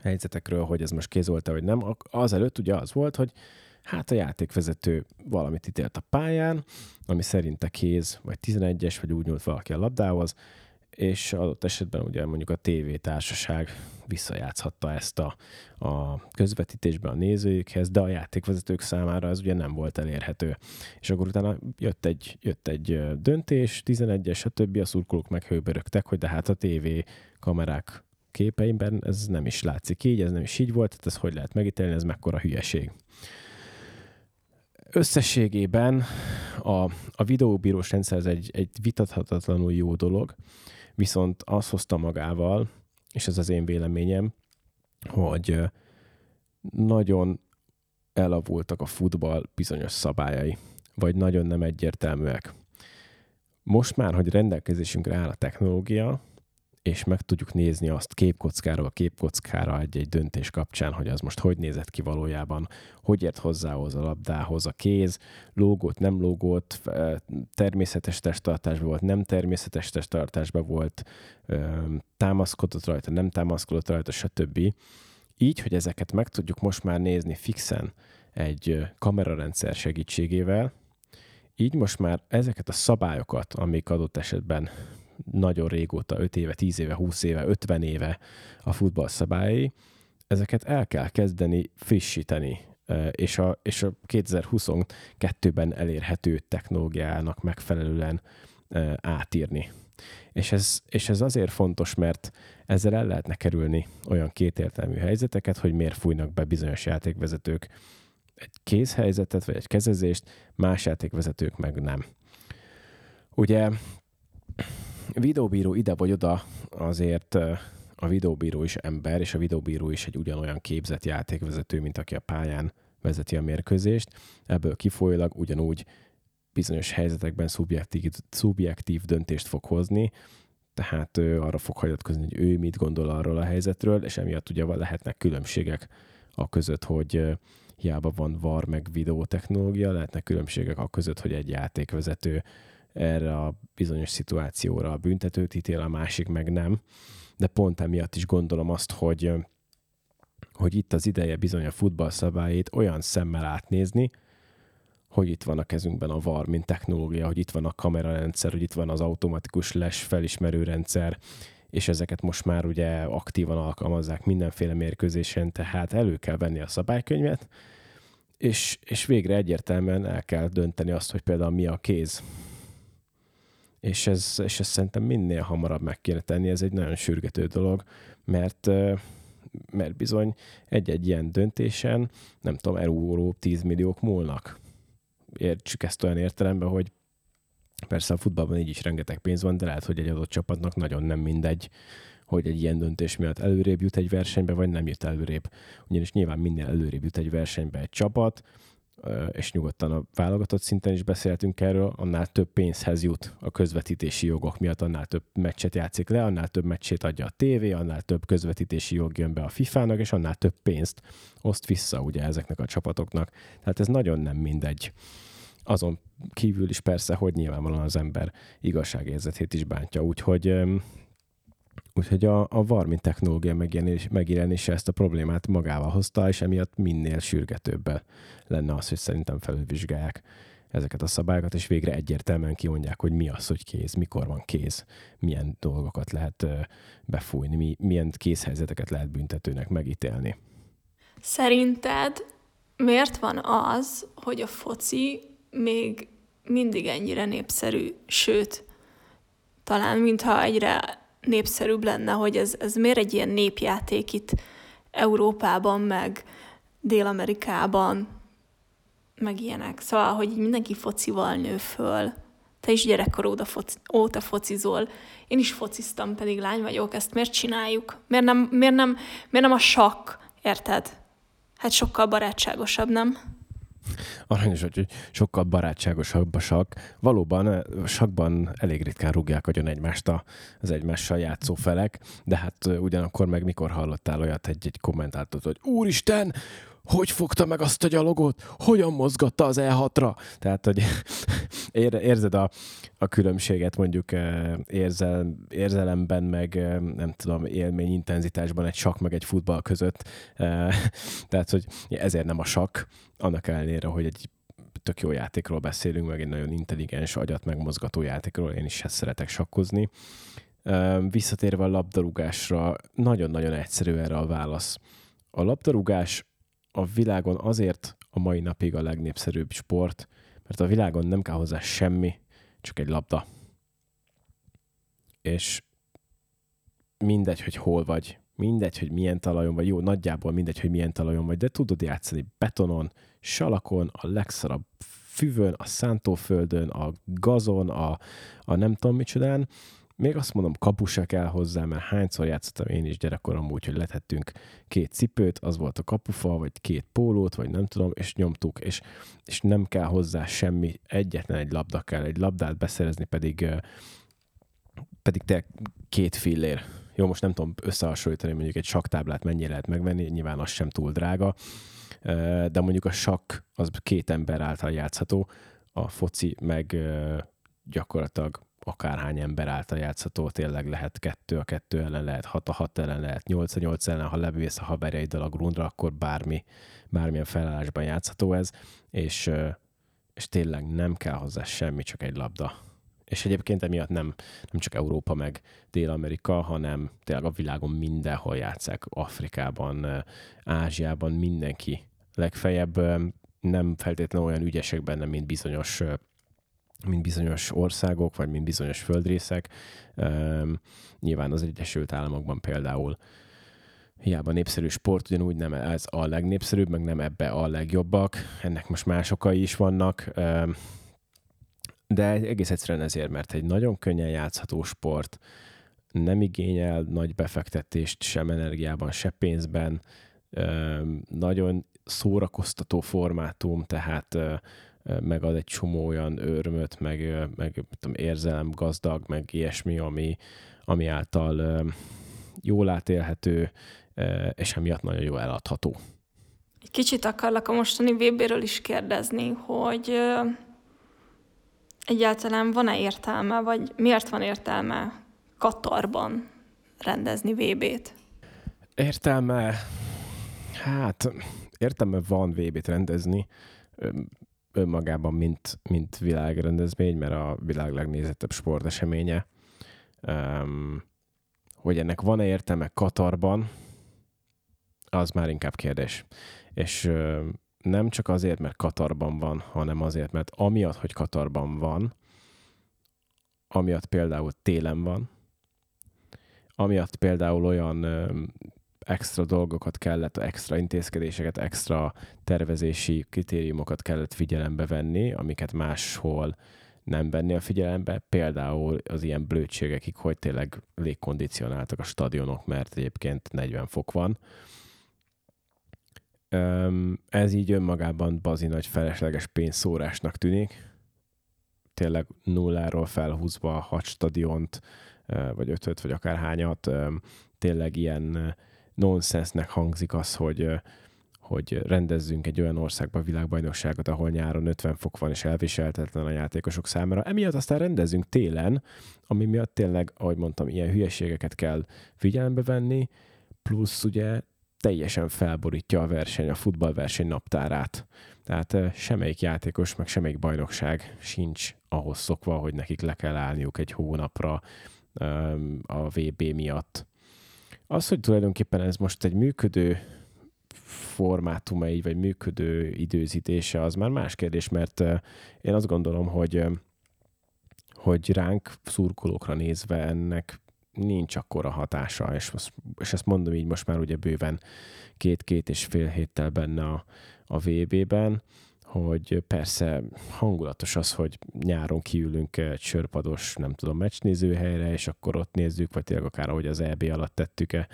helyzetekről, hogy ez most kéz volt vagy nem. Azelőtt ugye az volt, hogy hát a játékvezető valamit ítélt a pályán, ami szerinte kéz, vagy 11-es, vagy úgy nyúlt valaki a labdához, és adott esetben ugye mondjuk a TV társaság visszajátszhatta ezt a, a közvetítésben a nézőikhez, de a játékvezetők számára ez ugye nem volt elérhető. És akkor utána jött egy, jött egy döntés, 11-es, stb. a szurkolók meghőbörögtek, hogy de hát a TV kamerák képeimben ez nem is látszik így, ez nem is így volt, tehát ez hogy lehet megítélni, ez mekkora hülyeség. Összességében a, a videóbírós rendszer ez egy, egy vitathatatlanul jó dolog, viszont az hozta magával, és ez az én véleményem, hogy nagyon elavultak a futball bizonyos szabályai, vagy nagyon nem egyértelműek. Most már, hogy rendelkezésünkre áll a technológia, és meg tudjuk nézni azt képkockáról a képkockára egy-egy döntés kapcsán, hogy az most hogy nézett ki valójában, hogy ért hozzához a labdához a kéz, lógót, nem lógót, természetes testtartásban volt, nem természetes testtartásban volt, támaszkodott rajta, nem támaszkodott rajta, stb. Így, hogy ezeket meg tudjuk most már nézni fixen egy kamerarendszer segítségével, így most már ezeket a szabályokat, amik adott esetben nagyon régóta, 5 éve, 10 éve, 20 éve, 50 éve a futball szabályai, ezeket el kell kezdeni frissíteni, és a, és a 2022-ben elérhető technológiának megfelelően átírni. És ez, és ez azért fontos, mert ezzel el lehetne kerülni olyan kétértelmű helyzeteket, hogy miért fújnak be bizonyos játékvezetők egy kézhelyzetet, vagy egy kezezést, más játékvezetők meg nem. Ugye videóbíró ide vagy oda azért a videóbíró is ember, és a videóbíró is egy ugyanolyan képzett játékvezető, mint aki a pályán vezeti a mérkőzést. Ebből kifolyólag ugyanúgy bizonyos helyzetekben szubjektív, szubjektív döntést fog hozni, tehát ő arra fog hagyatkozni, hogy ő mit gondol arról a helyzetről, és emiatt ugye lehetnek különbségek a között, hogy hiába van VAR meg videótechnológia, lehetnek különbségek a között, hogy egy játékvezető erre a bizonyos szituációra a büntetőt ítél, a másik meg nem. De pont emiatt is gondolom azt, hogy, hogy itt az ideje bizony a futballszabályét olyan szemmel átnézni, hogy itt van a kezünkben a VAR, mint technológia, hogy itt van a kamerarendszer, hogy itt van az automatikus les felismerő rendszer, és ezeket most már ugye aktívan alkalmazzák mindenféle mérkőzésen, tehát elő kell venni a szabálykönyvet, és, és végre egyértelműen el kell dönteni azt, hogy például mi a kéz, és ez, és ez szerintem minél hamarabb meg kéne tenni, ez egy nagyon sürgető dolog, mert, mert bizony egy-egy ilyen döntésen, nem tudom, euró 10 milliók múlnak. Értsük ezt olyan értelemben, hogy persze a futballban így is rengeteg pénz van, de lehet, hogy egy adott csapatnak nagyon nem mindegy, hogy egy ilyen döntés miatt előrébb jut egy versenybe, vagy nem jut előrébb. Ugyanis nyilván minél előrébb jut egy versenybe egy csapat, és nyugodtan a válogatott szinten is beszéltünk erről, annál több pénzhez jut a közvetítési jogok miatt, annál több meccset játszik le, annál több meccsét adja a tévé, annál több közvetítési jog jön be a FIFA-nak, és annál több pénzt oszt vissza ugye ezeknek a csapatoknak. Tehát ez nagyon nem mindegy. Azon kívül is persze, hogy nyilvánvalóan az ember igazságérzetét is bántja, úgyhogy Úgyhogy a, a Varmin technológia megjelenés, megjelenése ezt a problémát magával hozta, és emiatt minél sürgetőbb lenne az, hogy szerintem felülvizsgálják ezeket a szabályokat, és végre egyértelműen kimondják, hogy mi az, hogy kéz, mikor van kéz, milyen dolgokat lehet befújni, mi, milyen kézhelyzeteket lehet büntetőnek megítélni. Szerinted miért van az, hogy a foci még mindig ennyire népszerű, sőt, talán mintha egyre népszerűbb lenne, hogy ez, ez miért egy ilyen népjáték itt Európában, meg Dél-Amerikában, meg ilyenek. Szóval, hogy mindenki focival nő föl. Te is gyerekkor óta, foci, óta focizol. Én is fociztam, pedig lány vagyok. Ezt miért csináljuk? Miért nem, miért nem, miért nem a sakk, érted? Hát sokkal barátságosabb, nem? Aranyos, hogy sokkal barátságosabb a sakk. Valóban a eh, sakban elég ritkán rúgják agyon egymást az egymással játszó felek, de hát eh, ugyanakkor meg mikor hallottál olyat egy-egy kommentátort, hogy úristen, hogy fogta meg azt a gyalogot, hogyan mozgatta az E6-ra. Tehát, hogy [laughs] érzed a, a különbséget mondjuk eh, érzel, érzelemben, meg eh, nem tudom, élmény intenzitásban egy sakk meg egy futball között. Eh, [laughs] tehát, hogy ezért nem a sakk, annak ellenére, hogy egy tök jó játékról beszélünk, meg egy nagyon intelligens, agyat megmozgató játékról, én is ezt szeretek sakkozni. Visszatérve a labdarúgásra, nagyon-nagyon egyszerű erre a válasz. A labdarúgás a világon azért a mai napig a legnépszerűbb sport, mert a világon nem kell hozzá semmi, csak egy labda. És mindegy, hogy hol vagy, mindegy, hogy milyen talajon vagy, jó, nagyjából mindegy, hogy milyen talajon vagy, de tudod játszani betonon, salakon, a legszarabb füvön, a szántóföldön, a gazon, a, a nem tudom micsodán, még azt mondom, kapusa kell hozzá, mert hányszor játszottam én is gyerekkorom úgy, hogy letettünk két cipőt, az volt a kapufa, vagy két pólót, vagy nem tudom, és nyomtuk, és, és nem kell hozzá semmi, egyetlen egy labda kell, egy labdát beszerezni pedig, pedig te két fillér. Jó, most nem tudom összehasonlítani mondjuk egy saktáblát mennyire lehet megvenni, nyilván az sem túl drága, de mondjuk a sakk az két ember által játszható, a foci meg gyakorlatilag akárhány ember által játszható, tényleg lehet kettő a kettő ellen, lehet hat a hat ellen, lehet nyolc a nyolc ellen, ha levész a haverjaiddal a grundra, akkor bármi, bármilyen felállásban játszható ez, és, és tényleg nem kell hozzá semmi, csak egy labda. És egyébként emiatt nem, nem csak Európa meg Dél-Amerika, hanem tényleg a világon mindenhol játszák, Afrikában, Ázsiában, mindenki. Legfeljebb nem feltétlenül olyan ügyesek benne, mint bizonyos mint bizonyos országok, vagy mint bizonyos földrészek. Nyilván az Egyesült Államokban például hiába népszerű sport, ugyanúgy nem ez a legnépszerűbb, meg nem ebbe a legjobbak. Ennek most más okai is vannak. De egész egyszerűen ezért, mert egy nagyon könnyen játszható sport, nem igényel nagy befektetést sem energiában, se pénzben, nagyon szórakoztató formátum, tehát megad egy csomó olyan örömöt, meg, meg tudom, érzelem gazdag, meg ilyesmi, ami, ami által jól átélhető, és emiatt nagyon jó eladható. Kicsit akarlak a mostani VB-ről is kérdezni, hogy egyáltalán van-e értelme, vagy miért van értelme Katarban rendezni VB-t? Értelme, hát értelme van VB-t rendezni önmagában, mint, mint világrendezvény, mert a világ legnézettebb sporteseménye. Um, hogy ennek van-e értelme Katarban, az már inkább kérdés. És uh, nem csak azért, mert Katarban van, hanem azért, mert amiatt, hogy Katarban van, amiatt például télen van, amiatt például olyan extra dolgokat kellett, extra intézkedéseket, extra tervezési kritériumokat kellett figyelembe venni, amiket máshol nem venni a figyelembe, például az ilyen blödségekig, hogy tényleg légkondicionáltak a stadionok, mert egyébként 40 fok van. Ez így önmagában bazi nagy felesleges pénzszórásnak tűnik. Tényleg nulláról felhúzva hat stadiont, vagy ötöt, vagy akárhányat, tényleg ilyen nonsensnek hangzik az, hogy hogy rendezzünk egy olyan országban világbajnokságot, ahol nyáron 50 fok van és elviselhetetlen a játékosok számára. Emiatt aztán rendezzünk télen, ami miatt tényleg, ahogy mondtam, ilyen hülyeségeket kell figyelembe venni, plusz ugye teljesen felborítja a verseny, a futballverseny naptárát. Tehát semmelyik játékos, meg semmelyik bajnokság sincs ahhoz szokva, hogy nekik le kell állniuk egy hónapra a VB miatt. Az, hogy tulajdonképpen ez most egy működő formátumai, vagy működő időzítése, az már más kérdés, mert én azt gondolom, hogy hogy ránk szurkolókra nézve ennek nincs akkora hatása, és, és ezt mondom így most már ugye bőven két-két és fél héttel benne a, a VB-ben, hogy persze hangulatos az, hogy nyáron kiülünk egy sörpados, nem tudom, meccsnézőhelyre, és akkor ott nézzük, vagy tényleg akár ahogy az EB alatt tettük-e,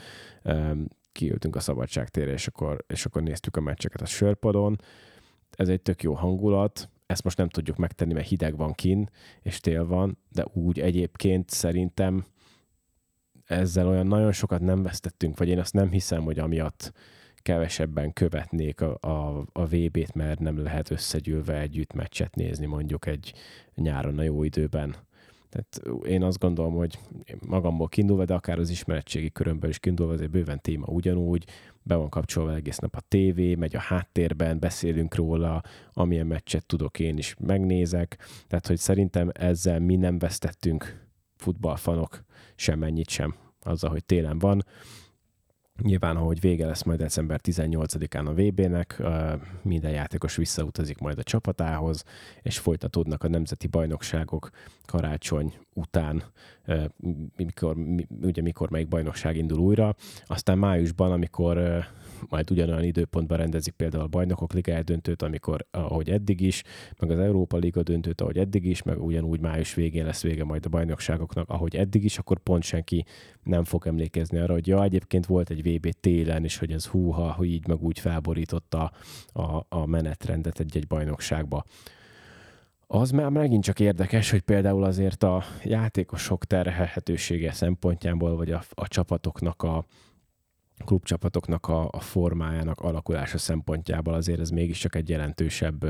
kiültünk a szabadságtérre, és akkor, és akkor néztük a meccseket a sörpadon. Ez egy tök jó hangulat, ezt most nem tudjuk megtenni, mert hideg van kin, és tél van, de úgy egyébként szerintem ezzel olyan nagyon sokat nem vesztettünk, vagy én azt nem hiszem, hogy amiatt kevesebben követnék a, a, a VB-t, mert nem lehet összegyűlve együtt meccset nézni mondjuk egy nyáron a jó időben. Tehát én azt gondolom, hogy magamból kiindulva, de akár az ismeretségi körömből is kiindulva, azért bőven téma ugyanúgy, be van kapcsolva egész nap a tévé, megy a háttérben, beszélünk róla, amilyen meccset tudok én is megnézek. Tehát, hogy szerintem ezzel mi nem vesztettünk futballfanok semmennyit sem azzal, hogy télen van. Nyilván, ahogy vége lesz majd december 18-án a VB-nek, minden játékos visszautazik majd a csapatához, és folytatódnak a nemzeti bajnokságok karácsony után, mikor, ugye mikor melyik bajnokság indul újra. Aztán májusban, amikor majd ugyanolyan időpontban rendezik például a Bajnokok Liga döntőt, amikor, ahogy eddig is, meg az Európa Liga döntőt, ahogy eddig is, meg ugyanúgy május végén lesz vége majd a bajnokságoknak, ahogy eddig is, akkor pont senki nem fog emlékezni arra, hogy ja, egyébként volt egy VB télen, és hogy ez húha, hogy így meg úgy felborította a, a menetrendet egy-egy bajnokságba. Az már megint csak érdekes, hogy például azért a játékosok terhelhetősége szempontjából, vagy a, a csapatoknak a, klubcsapatoknak a, a formájának alakulása szempontjából azért ez mégiscsak egy jelentősebb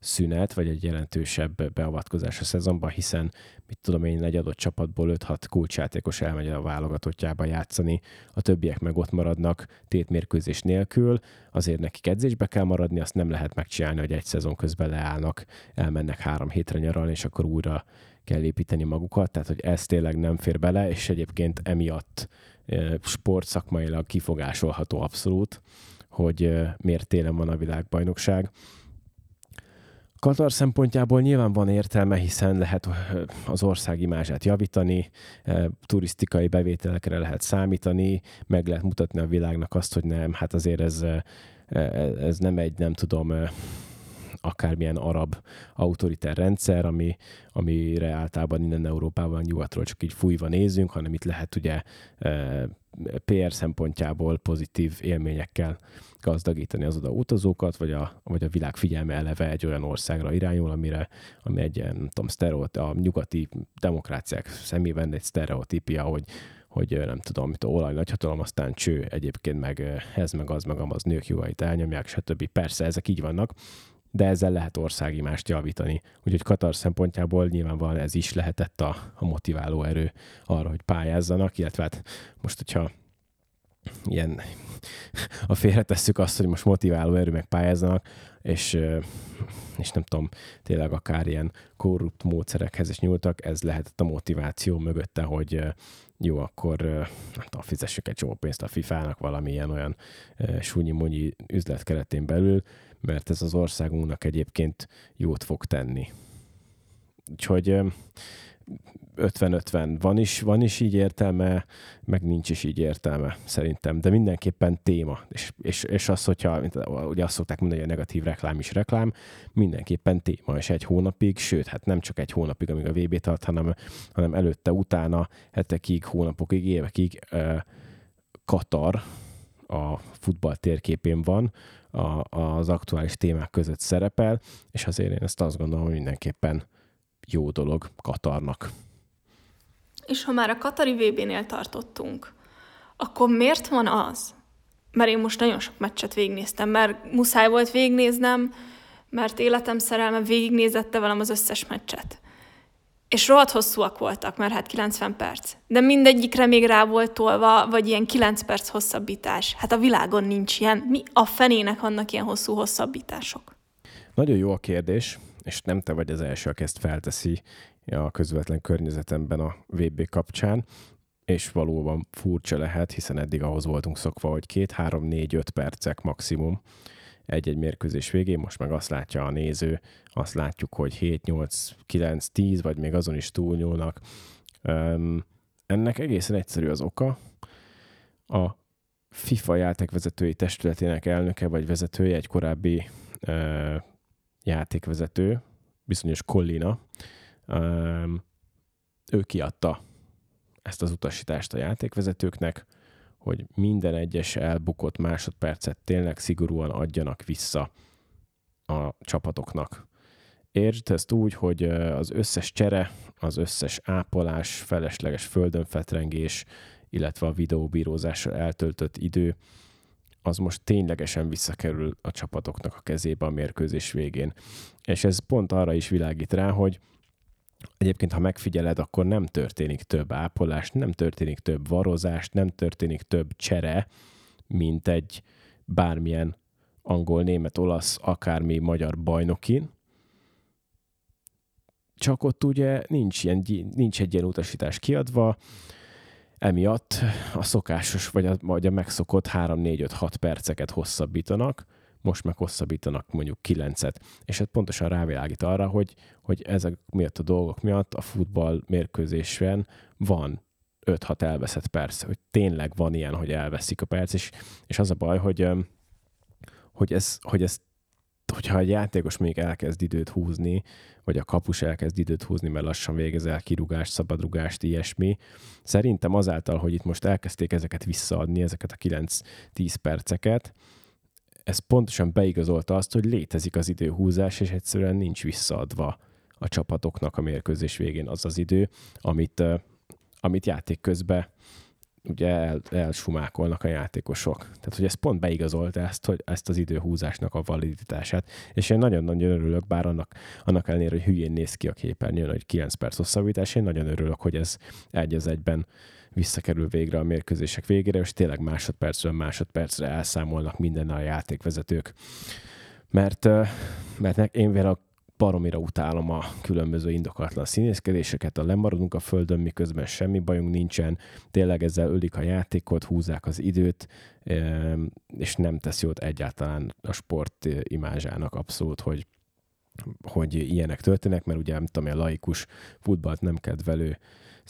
szünet, vagy egy jelentősebb beavatkozás a szezonban, hiszen mit tudom én, egy adott csapatból 5-6 kulcsjátékos elmegy a válogatottjába játszani, a többiek meg ott maradnak tétmérkőzés nélkül, azért nekik edzésbe kell maradni, azt nem lehet megcsinálni, hogy egy szezon közben leállnak, elmennek három hétre nyaralni, és akkor újra kell építeni magukat, tehát hogy ez tényleg nem fér bele, és egyébként emiatt sportszakmailag kifogásolható abszolút, hogy miért télen van a világbajnokság. Katar szempontjából nyilván van értelme, hiszen lehet az ország imázsát javítani, turisztikai bevételekre lehet számítani, meg lehet mutatni a világnak azt, hogy nem, hát azért ez, ez nem egy, nem tudom, akármilyen arab autoritár rendszer, ami, amire általában innen Európában, nyugatról csak így fújva nézünk, hanem itt lehet ugye e, PR szempontjából pozitív élményekkel gazdagítani az oda utazókat, vagy a, vagy a világ figyelme eleve egy olyan országra irányul, amire, ami egy nem tudom, sztereot, a nyugati demokráciák szemében egy sztereotípia, hogy hogy nem tudom, mit olaj nagyhatalom, aztán cső, egyébként meg ez, meg az, meg az nők jogait elnyomják, stb. Persze, ezek így vannak, de ezzel lehet országimást javítani. Úgyhogy Katar szempontjából nyilvánvalóan ez is lehetett a, a motiváló erő arra, hogy pályázzanak, illetve hát most, hogyha ilyen a félretesszük azt, hogy most motiváló erő meg pályázzanak, és, és nem tudom, tényleg akár ilyen korrupt módszerekhez is nyúltak, ez lehetett a motiváció mögötte, hogy jó, akkor nem tudom, fizessük egy csomó pénzt a FIFA-nak valamilyen olyan súnyi-monyi üzlet keretén belül, mert ez az országunknak egyébként jót fog tenni. Úgyhogy 50-50 van is, van is így értelme, meg nincs is így értelme szerintem, de mindenképpen téma. És, és, és az, hogyha ugye azt szokták mondani, hogy a negatív reklám is reklám, mindenképpen téma, és egy hónapig, sőt, hát nem csak egy hónapig, amíg a VB tart, hanem, hanem előtte, utána, hetekig, hónapokig, évekig Katar a futball térképén van, a, az aktuális témák között szerepel, és azért én ezt azt gondolom, hogy mindenképpen jó dolog Katarnak. És ha már a Katari VB-nél tartottunk, akkor miért van az? Mert én most nagyon sok meccset végignéztem, mert muszáj volt végignéznem, mert életem szerelme végignézette velem az összes meccset. És rohadt hosszúak voltak, mert hát 90 perc. De mindegyikre még rá volt tolva, vagy ilyen 9 perc hosszabbítás. Hát a világon nincs ilyen. Mi a fenének vannak ilyen hosszú hosszabbítások? Nagyon jó a kérdés, és nem te vagy az első, aki ezt felteszi a közvetlen környezetemben a VB kapcsán, és valóban furcsa lehet, hiszen eddig ahhoz voltunk szokva, hogy két, három, négy, öt percek maximum egy-egy mérkőzés végén, most meg azt látja a néző, azt látjuk, hogy 7, 8, 9, 10, vagy még azon is túlnyúlnak. Um, ennek egészen egyszerű az oka. A FIFA játékvezetői testületének elnöke vagy vezetője, egy korábbi uh, játékvezető, bizonyos Collina, ő kiadta ezt az utasítást a játékvezetőknek, hogy minden egyes elbukott másodpercet tényleg szigorúan adjanak vissza a csapatoknak. Értsd ezt úgy, hogy az összes csere, az összes ápolás, felesleges földönfetrengés, illetve a videóbírózásra eltöltött idő, az most ténylegesen visszakerül a csapatoknak a kezébe a mérkőzés végén. És ez pont arra is világít rá, hogy Egyébként, ha megfigyeled, akkor nem történik több ápolás, nem történik több varozás, nem történik több csere, mint egy bármilyen angol, német, olasz, akármi magyar bajnokin. Csak ott ugye nincs, ilyen, nincs egy ilyen utasítás kiadva, emiatt a szokásos, vagy a, vagy a megszokott 3-4-5-6 perceket hosszabbítanak, most meg hosszabbítanak mondjuk kilencet. És ez pontosan rávilágít arra, hogy, hogy ezek miatt a dolgok miatt a futball mérkőzésen van 5-6 elveszett perc, hogy tényleg van ilyen, hogy elveszik a perc, és, és az a baj, hogy, hogy, ez, hogy ez hogyha egy játékos még elkezd időt húzni, vagy a kapus elkezd időt húzni, mert lassan végezel kirúgást, szabadrugást, ilyesmi. Szerintem azáltal, hogy itt most elkezdték ezeket visszaadni, ezeket a 9-10 perceket, ez pontosan beigazolta azt, hogy létezik az időhúzás, és egyszerűen nincs visszaadva a csapatoknak a mérkőzés végén az az idő, amit, amit játék közben ugye el, elsumákolnak a játékosok. Tehát, hogy ez pont beigazolta ezt, hogy ezt az időhúzásnak a validitását. És én nagyon-nagyon örülök, bár annak, annak ellenére, hogy hülyén néz ki a képernyőn, hogy 9 perc hosszabbítás, én nagyon örülök, hogy ez egy az egyben visszakerül végre a mérkőzések végére, és tényleg másodpercről másodpercre elszámolnak minden a játékvezetők. Mert, mert én vele baromira utálom a különböző indokatlan színészkedéseket, a lemaradunk a földön, miközben semmi bajunk nincsen, tényleg ezzel ölik a játékot, húzzák az időt, és nem tesz jót egyáltalán a sport imázsának abszolút, hogy hogy ilyenek történnek, mert ugye nem tudom, a laikus futballt nem kedvelő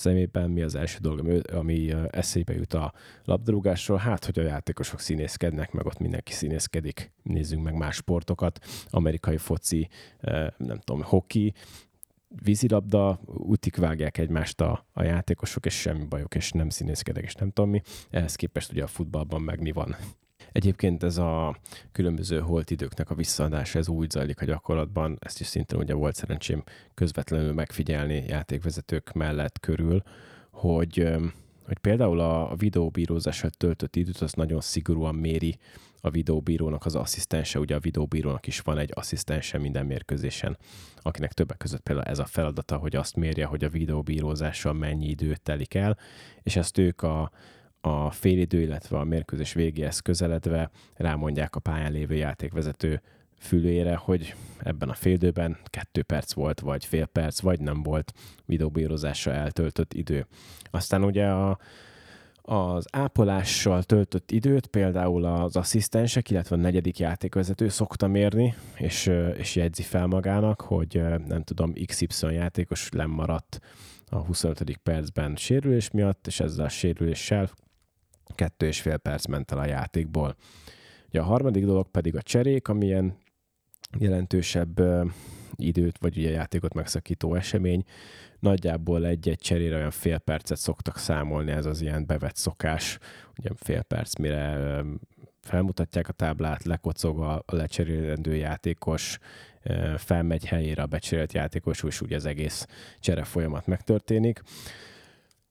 szemében mi az első dolog, ami, eszébe jut a labdarúgásról? Hát, hogy a játékosok színészkednek, meg ott mindenki színészkedik. Nézzünk meg más sportokat, amerikai foci, nem tudom, hoki, vízilabda, útik vágják egymást a, a játékosok, és semmi bajok, és nem színészkedek, és nem tudom mi. Ehhez képest ugye a futballban meg mi van. Egyébként ez a különböző holtidőknek a visszaadása, ez úgy zajlik a gyakorlatban, ezt is szintén ugye volt szerencsém közvetlenül megfigyelni játékvezetők mellett körül, hogy, hogy például a videóbírózásra töltött időt az nagyon szigorúan méri a videóbírónak az asszisztense, ugye a videóbírónak is van egy asszisztense minden mérkőzésen, akinek többek között például ez a feladata, hogy azt mérje, hogy a videóbírózással mennyi időt telik el, és ezt ők a a félidő, illetve a mérkőzés végéhez közeledve rámondják a pályán lévő játékvezető fülére, hogy ebben a félidőben kettő perc volt, vagy fél perc, vagy nem volt videóbírozásra eltöltött idő. Aztán ugye a, az ápolással töltött időt például az asszisztensek, illetve a negyedik játékvezető szokta mérni, és, és jegyzi fel magának, hogy nem tudom, XY játékos lemaradt a 25. percben sérülés miatt, és ezzel a sérüléssel kettő és fél perc ment el a játékból. Ugye a harmadik dolog pedig a cserék, amilyen jelentősebb időt, vagy ugye játékot megszakító esemény. Nagyjából egy-egy cserére olyan fél percet szoktak számolni, ez az ilyen bevett szokás, ugye fél perc, mire felmutatják a táblát, lekocog a lecserélendő játékos, felmegy helyére a becserélt játékos, és úgy az egész csere folyamat megtörténik.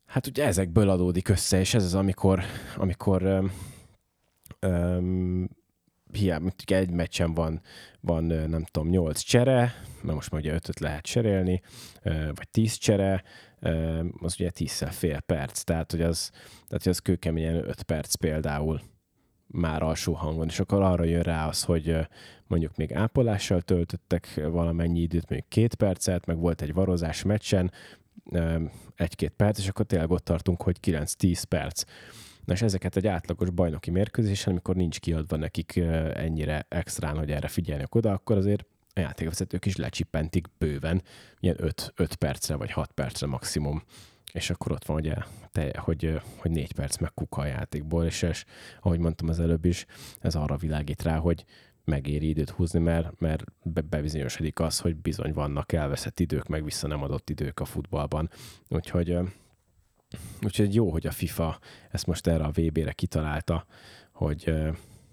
Hát ugye ezekből adódik össze, és ez az, amikor, amikor um, um, hiába, egy meccsen van, van, nem tudom, nyolc csere, mert most már ugye ötöt lehet cserélni, vagy tíz csere, az ugye tízszer fél perc, tehát hogy az, tehát, hogy az kőkeményen öt perc például már alsó hangon, és akkor arra jön rá az, hogy mondjuk még ápolással töltöttek valamennyi időt, mondjuk két percet, meg volt egy varozás meccsen, egy-két perc, és akkor tényleg ott tartunk, hogy 9-10 perc. Na és ezeket egy átlagos bajnoki mérkőzésen, amikor nincs kiadva nekik ennyire extrán, hogy erre figyelnek oda, akkor azért a játékvezetők is lecsippentik bőven, ilyen 5, 5 percre vagy 6 percre maximum. És akkor ott van, ugye, te, hogy, hogy 4 perc meg kuka a játékból, és, és ahogy mondtam az előbb is, ez arra világít rá, hogy megéri időt húzni, mert, mert bebizonyosodik az, hogy bizony vannak elveszett idők, meg vissza nem adott idők a futballban. Úgyhogy Úgyhogy jó, hogy a FIFA ezt most erre a VB-re kitalálta, hogy,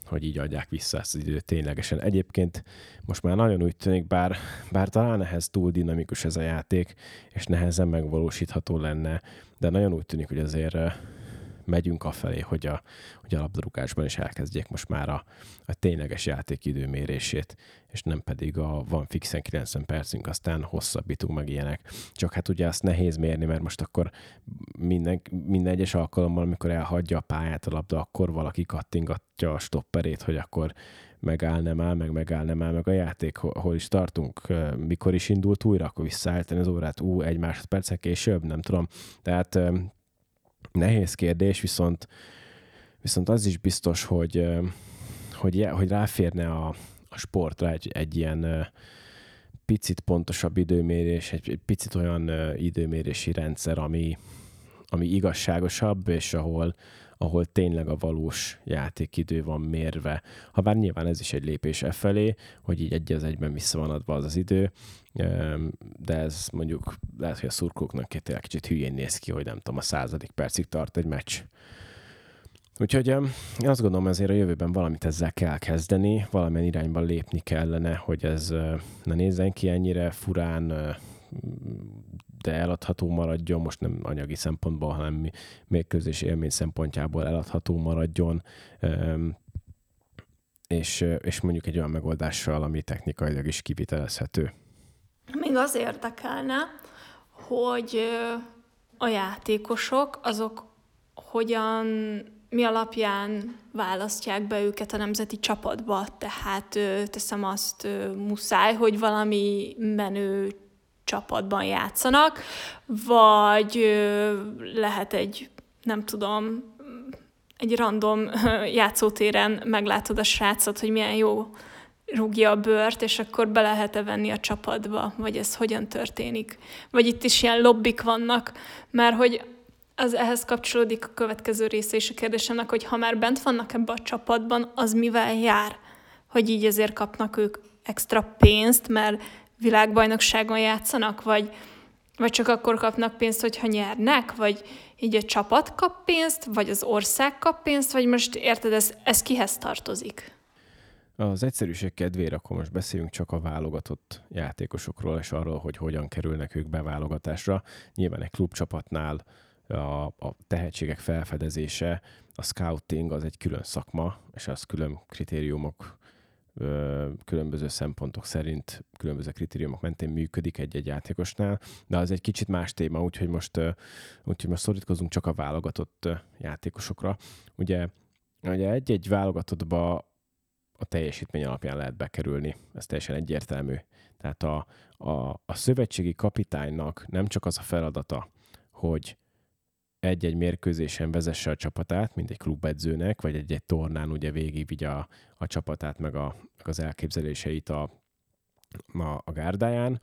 hogy így adják vissza ezt az időt ténylegesen. Egyébként most már nagyon úgy tűnik, bár, bár talán ehhez túl dinamikus ez a játék, és nehezen megvalósítható lenne, de nagyon úgy tűnik, hogy azért megyünk afelé, hogy a, hogy a labdarúgásban is elkezdjék most már a, a tényleges játékidő mérését, és nem pedig a van fixen 90 percünk, aztán hosszabbítunk meg ilyenek. Csak hát ugye azt nehéz mérni, mert most akkor minden, minden egyes alkalommal, amikor elhagyja a pályát a labda, akkor valaki kattingatja a stopperét, hogy akkor megáll, nem áll, meg megáll, nem áll, meg a játék, hol is tartunk, mikor is indult újra, akkor visszaállítani az órát, ú, egy másodperccel később, nem tudom. Tehát nehéz kérdés, viszont, viszont az is biztos, hogy, hogy, hogy ráférne a, a sportra egy, egy ilyen picit pontosabb időmérés, egy, egy picit olyan időmérési rendszer, ami, ami igazságosabb, és ahol, ahol tényleg a valós játékidő van mérve. Ha bár nyilván ez is egy lépés e felé, hogy így egy az egyben vissza van adva az az idő, de ez mondjuk lehet, hogy a szurkóknak tényleg kicsit hülyén néz ki, hogy nem tudom, a századik percig tart egy meccs. Úgyhogy én azt gondolom, ezért a jövőben valamit ezzel kell kezdeni, valamilyen irányban lépni kellene, hogy ez ne nézzen ki ennyire furán, de eladható maradjon, most nem anyagi szempontból, hanem mérkőzés élmény szempontjából eladható maradjon, és, és mondjuk egy olyan megoldással, ami technikailag is kivitelezhető. Még az érdekelne, hogy a játékosok azok hogyan, mi alapján választják be őket a nemzeti csapatba. Tehát teszem azt, muszáj, hogy valami menő csapatban játszanak, vagy lehet egy, nem tudom, egy random játszótéren meglátod a srácot, hogy milyen jó rúgja a bört, és akkor be lehet-e venni a csapatba, vagy ez hogyan történik. Vagy itt is ilyen lobbik vannak, mert hogy az ehhez kapcsolódik a következő része is a kérdésemnek, hogy ha már bent vannak ebbe a csapatban, az mivel jár? Hogy így ezért kapnak ők extra pénzt, mert világbajnokságon játszanak, vagy, vagy csak akkor kapnak pénzt, hogyha nyernek, vagy így a csapat kap pénzt, vagy az ország kap pénzt, vagy most érted, ez, ez kihez tartozik? Az egyszerűség kedvére akkor most beszéljünk csak a válogatott játékosokról, és arról, hogy hogyan kerülnek ők beválogatásra. Nyilván egy klubcsapatnál a, a tehetségek felfedezése, a scouting az egy külön szakma, és az külön kritériumok különböző szempontok szerint, különböző kritériumok mentén működik egy-egy játékosnál, de az egy kicsit más téma, úgyhogy most, úgyhogy most szorítkozunk csak a válogatott játékosokra. Ugye, ugye egy-egy válogatottba a teljesítmény alapján lehet bekerülni, ez teljesen egyértelmű. Tehát a, a, a szövetségi kapitánynak nem csak az a feladata, hogy egy-egy mérkőzésen vezesse a csapatát, mint egy klubedzőnek, vagy egy-egy tornán ugye végigvigye a, a csapatát, meg, a, meg az elképzeléseit a, a, a gárdáján,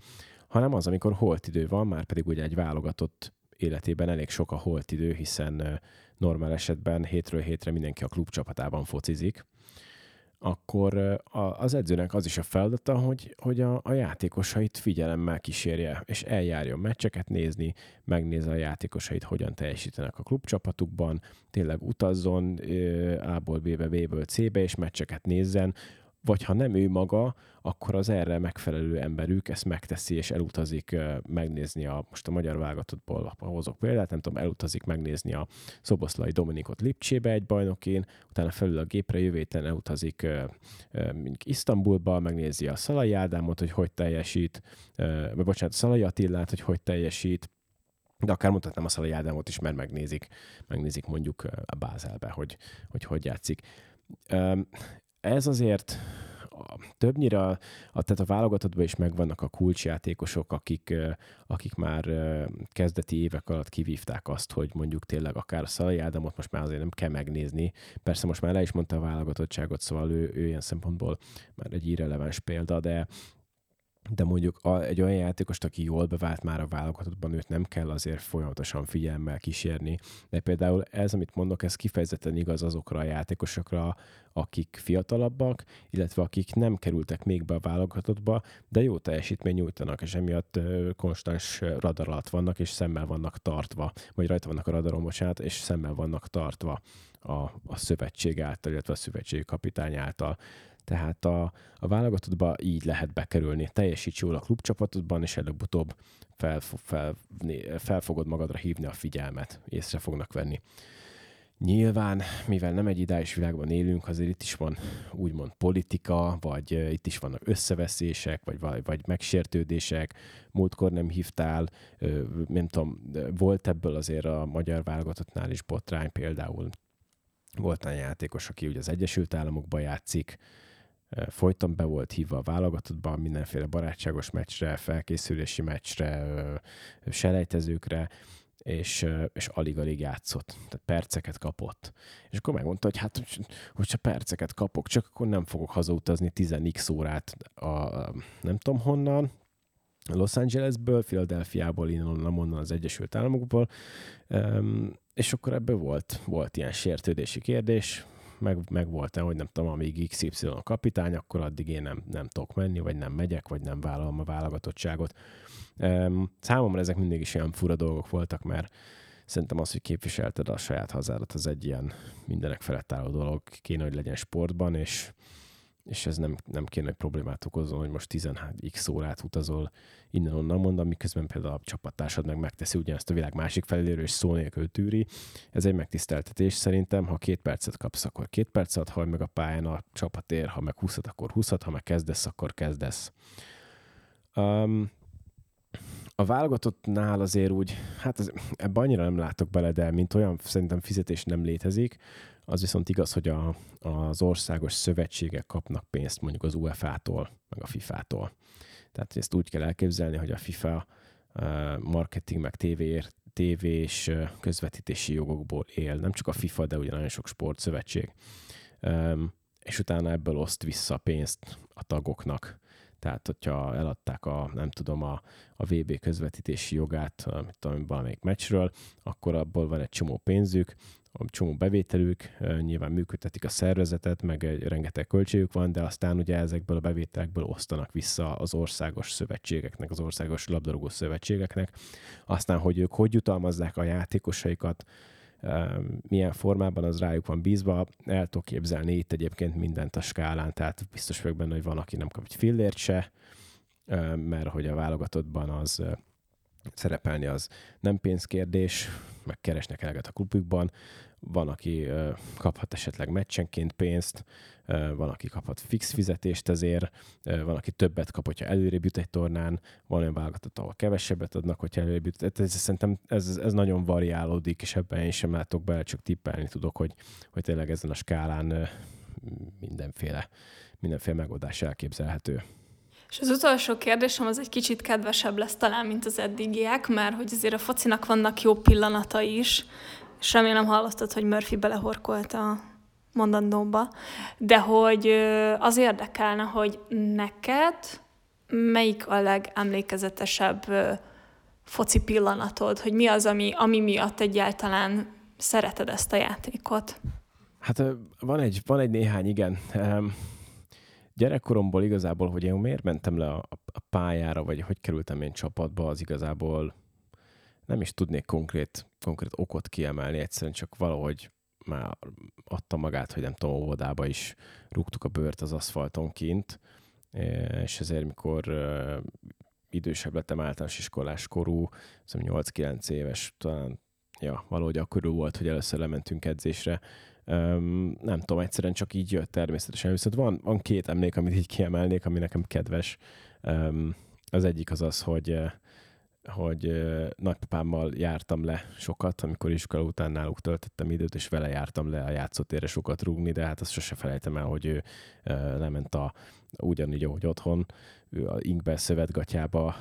hanem az, amikor holt idő van, már pedig ugye egy válogatott életében elég sok a holt idő, hiszen normál esetben hétről hétre mindenki a klub csapatában focizik, akkor az edzőnek az is a feladata, hogy, hogy a, a játékosait figyelemmel kísérje, és eljárjon meccseket nézni, megnézze a játékosait, hogyan teljesítenek a klubcsapatukban, tényleg utazzon A-ból B-be, B-ből C-be, és meccseket nézzen, vagy ha nem ő maga, akkor az erre megfelelő emberük ezt megteszi, és elutazik megnézni a, most a magyar válogatottból hozok példát, nem tudom, elutazik megnézni a Szoboszlai Dominikot Lipcsébe egy bajnokén, utána felül a gépre jövő héten elutazik Isztambulba, megnézi a Szalai Ádámot, hogy hogy teljesít, vagy bocsánat, Szalai Attillát, hogy hogy teljesít, de akár mondhatnám a Szalai Ádámot is, mert megnézik, megnézik mondjuk a Bázelbe, hogy hogy, hogy játszik ez azért többnyire, a, tehát a válogatottban is megvannak a kulcsjátékosok, akik, akik már kezdeti évek alatt kivívták azt, hogy mondjuk tényleg akár Szalai Ádámot most már azért nem kell megnézni. Persze most már le is mondta a válogatottságot, szóval ő, ő ilyen szempontból már egy irreleváns példa, de, de mondjuk egy olyan játékost, aki jól bevált már a válogatottban, őt nem kell azért folyamatosan figyelemmel kísérni. De például ez, amit mondok, ez kifejezetten igaz azokra a játékosokra, akik fiatalabbak, illetve akik nem kerültek még be a válogatottba, de jó teljesítmény nyújtanak, és emiatt konstans radar alatt vannak, és szemmel vannak tartva, vagy rajta vannak a radaron, bocsánat, és szemmel vannak tartva a, a szövetség által, illetve a szövetségi kapitány által. Tehát a, a válogatottba így lehet bekerülni. Teljesíts jól a klubcsapatodban, és előbb-utóbb fel, fel, fel fogod magadra hívni a figyelmet, észre fognak venni. Nyilván, mivel nem egy ideális világban élünk, azért itt is van úgymond politika, vagy itt is vannak összeveszések, vagy, vagy megsértődések. Múltkor nem hívtál, nem tudom, volt ebből azért a magyar válogatottnál is botrány például. Volt olyan játékos, aki ugye az Egyesült Államokban játszik, folyton be volt hívva a válogatottban mindenféle barátságos meccsre, felkészülési meccsre, selejtezőkre, és, és alig-alig játszott, tehát perceket kapott. És akkor megmondta, hogy hát, hogyha perceket kapok, csak akkor nem fogok hazautazni 10x órát a, nem tudom honnan, Los Angelesből, Philadelphiából, innen, onnan az Egyesült Államokból, és akkor ebből volt, volt ilyen sértődési kérdés, meg, meg volt-e, hogy nem tudom, amíg XY a kapitány, akkor addig én nem, nem tudok menni, vagy nem megyek, vagy nem vállalom a válogatottságot. Számomra ezek mindig is ilyen fura dolgok voltak, mert szerintem az, hogy képviselted a saját hazádat, az egy ilyen mindenek felett álló dolog kéne, hogy legyen sportban, és és ez nem, nem kéne, hogy problémát okozzon, hogy most 10x órát utazol innen-onnan mondom, miközben például a csapattársad meg megteszi ugyanezt a világ másik feléről, és szó nélkül tűri. Ez egy megtiszteltetés szerintem, ha két percet kapsz, akkor két percet, ha meg a pályán a csapatér, ha meg 20 akkor 20 ha meg kezdesz, akkor kezdesz. Um, a válogatottnál azért úgy, hát ez, ebben annyira nem látok bele, de mint olyan szerintem fizetés nem létezik, az viszont igaz, hogy a, az országos szövetségek kapnak pénzt mondjuk az UEFA-tól, meg a FIFA-tól. Tehát ezt úgy kell elképzelni, hogy a FIFA marketing meg tévéért tévés közvetítési jogokból él. Nem csak a FIFA, de ugye nagyon sok sportszövetség. És utána ebből oszt vissza pénzt a tagoknak. Tehát, hogyha eladták a, nem tudom, a, a VB közvetítési jogát, mit tudom, valamelyik meccsről, akkor abból van egy csomó pénzük, csomó bevételük, nyilván működtetik a szervezetet, meg egy rengeteg költségük van, de aztán ugye ezekből a bevételekből osztanak vissza az országos szövetségeknek, az országos labdarúgó szövetségeknek. Aztán, hogy ők hogy jutalmazzák a játékosaikat, milyen formában az rájuk van bízva, el tudok képzelni itt egyébként mindent a skálán, tehát biztos vagyok benne, hogy van, aki nem kap egy fillért se, mert hogy a válogatottban az szerepelni az nem pénzkérdés, meg keresnek eleget a klubjukban, van, aki kaphat esetleg meccsenként pénzt, van, aki kaphat fix fizetést ezért, van, aki többet kap, hogyha előrébb jut egy tornán, van olyan válogatott, ahol kevesebbet adnak, hogyha előrébb jut. Ez, ez, szerintem ez, ez nagyon variálódik, és ebben én sem látok bele, csak tippelni tudok, hogy, hogy tényleg ezen a skálán mindenféle, mindenféle megoldás elképzelhető. És az utolsó kérdésem az egy kicsit kedvesebb lesz talán, mint az eddigiek, mert hogy azért a focinak vannak jó pillanatai is, és remélem hallottad, hogy Murphy belehorkolt a mondandóba, de hogy az érdekelne, hogy neked melyik a legemlékezetesebb foci pillanatod, hogy mi az, ami, ami miatt egyáltalán szereted ezt a játékot? Hát van egy, van egy néhány, igen. gyerekkoromból igazából, hogy én miért mentem le a, a pályára, vagy hogy kerültem én csapatba, az igazából nem is tudnék konkrét, konkrét okot kiemelni, egyszerűen csak valahogy már adta magát, hogy nem tudom, óvodába is rúgtuk a bőrt az aszfalton kint, és ezért, mikor idősebb lettem általános iskolás korú, 8-9 éves, talán ja, valahogy akkor volt, hogy először lementünk edzésre. Um, nem tudom, egyszerűen csak így jött természetesen. Viszont van, van két emlék, amit így kiemelnék, ami nekem kedves. Um, az egyik az az, hogy hogy nagypapámmal jártam le sokat, amikor iskola után náluk töltöttem időt, és vele jártam le a játszótérre sokat rúgni, de hát azt sose felejtem el, hogy ő lement a ugyanígy, ahogy otthon, ő a inkbe szövetgatyába,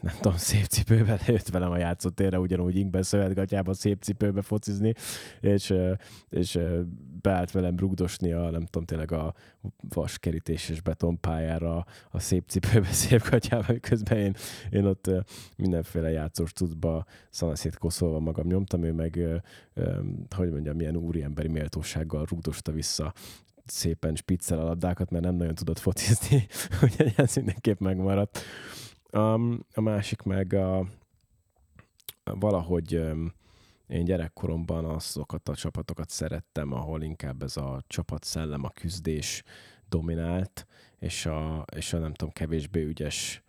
nem tudom, szép cipőbe lejött velem a játszótérre, ugyanúgy inkbe szövetgatyába, szép cipőbe focizni, és, és beállt velem rugdosni a, nem tudom, tényleg a vaskerítéses betonpályára, a szép cipőbe, [laughs] szép gatyába, miközben én, én ott mindenféle játszós tudba szanaszét koszolva magam nyomtam, ő meg, hogy mondjam, milyen úriemberi méltósággal rugdosta vissza szépen spiccel a labdákat, mert nem nagyon tudott focizni, [laughs] úgyhogy ez mindenképp megmaradt. Um, a másik meg a, valahogy um, én gyerekkoromban azokat a csapatokat szerettem, ahol inkább ez a csapatszellem, a küzdés dominált, és a, és a nem tudom, kevésbé ügyes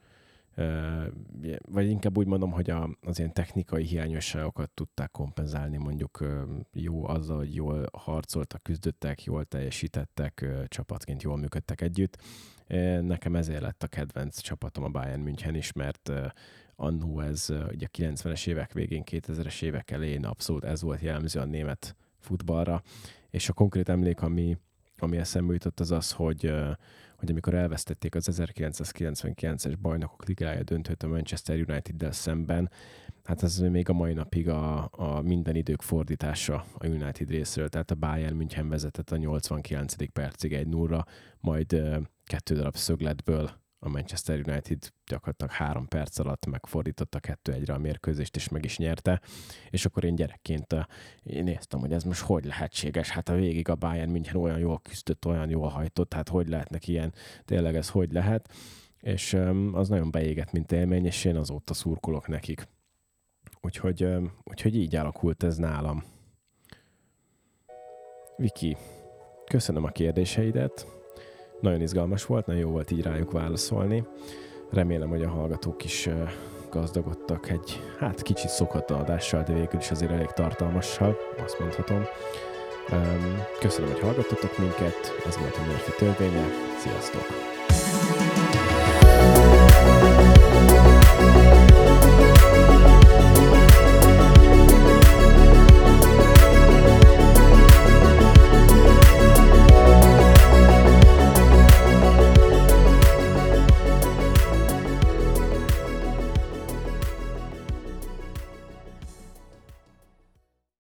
vagy inkább úgy mondom, hogy a, az ilyen technikai hiányosságokat tudták kompenzálni, mondjuk jó azzal, hogy jól harcoltak, küzdöttek, jól teljesítettek, csapatként jól működtek együtt. Nekem ezért lett a kedvenc csapatom a Bayern München is, mert annó ez ugye a 90-es évek végén, 2000-es évek elején abszolút ez volt jellemző a német futballra, és a konkrét emlék, ami, ami eszembe jutott, az az, hogy hogy amikor elvesztették az 1999-es bajnokok ligája döntőt a Manchester United-del szemben, hát ez még a mai napig a, a minden idők fordítása a United részről, tehát a Bayern München vezetett a 89. percig egy nullra, majd kettő darab szögletből a Manchester United gyakorlatilag három perc alatt megfordította kettő egyre a mérkőzést, és meg is nyerte. És akkor én gyerekként eh, én néztem, hogy ez most hogy lehetséges. Hát a végig a Bayern München olyan jól küzdött, olyan jól hajtott, hát hogy lehetnek ilyen, tényleg ez hogy lehet. És az nagyon beégett, mint élmény, és én azóta szurkolok nekik. Úgyhogy, úgyhogy így alakult ez nálam. Viki, köszönöm a kérdéseidet nagyon izgalmas volt, nagyon jó volt így rájuk válaszolni. Remélem, hogy a hallgatók is gazdagodtak egy, hát kicsit szokatlan adással, de végül is azért elég tartalmassal, azt mondhatom. Köszönöm, hogy hallgattatok minket, ez volt a Murphy törvénye, sziasztok!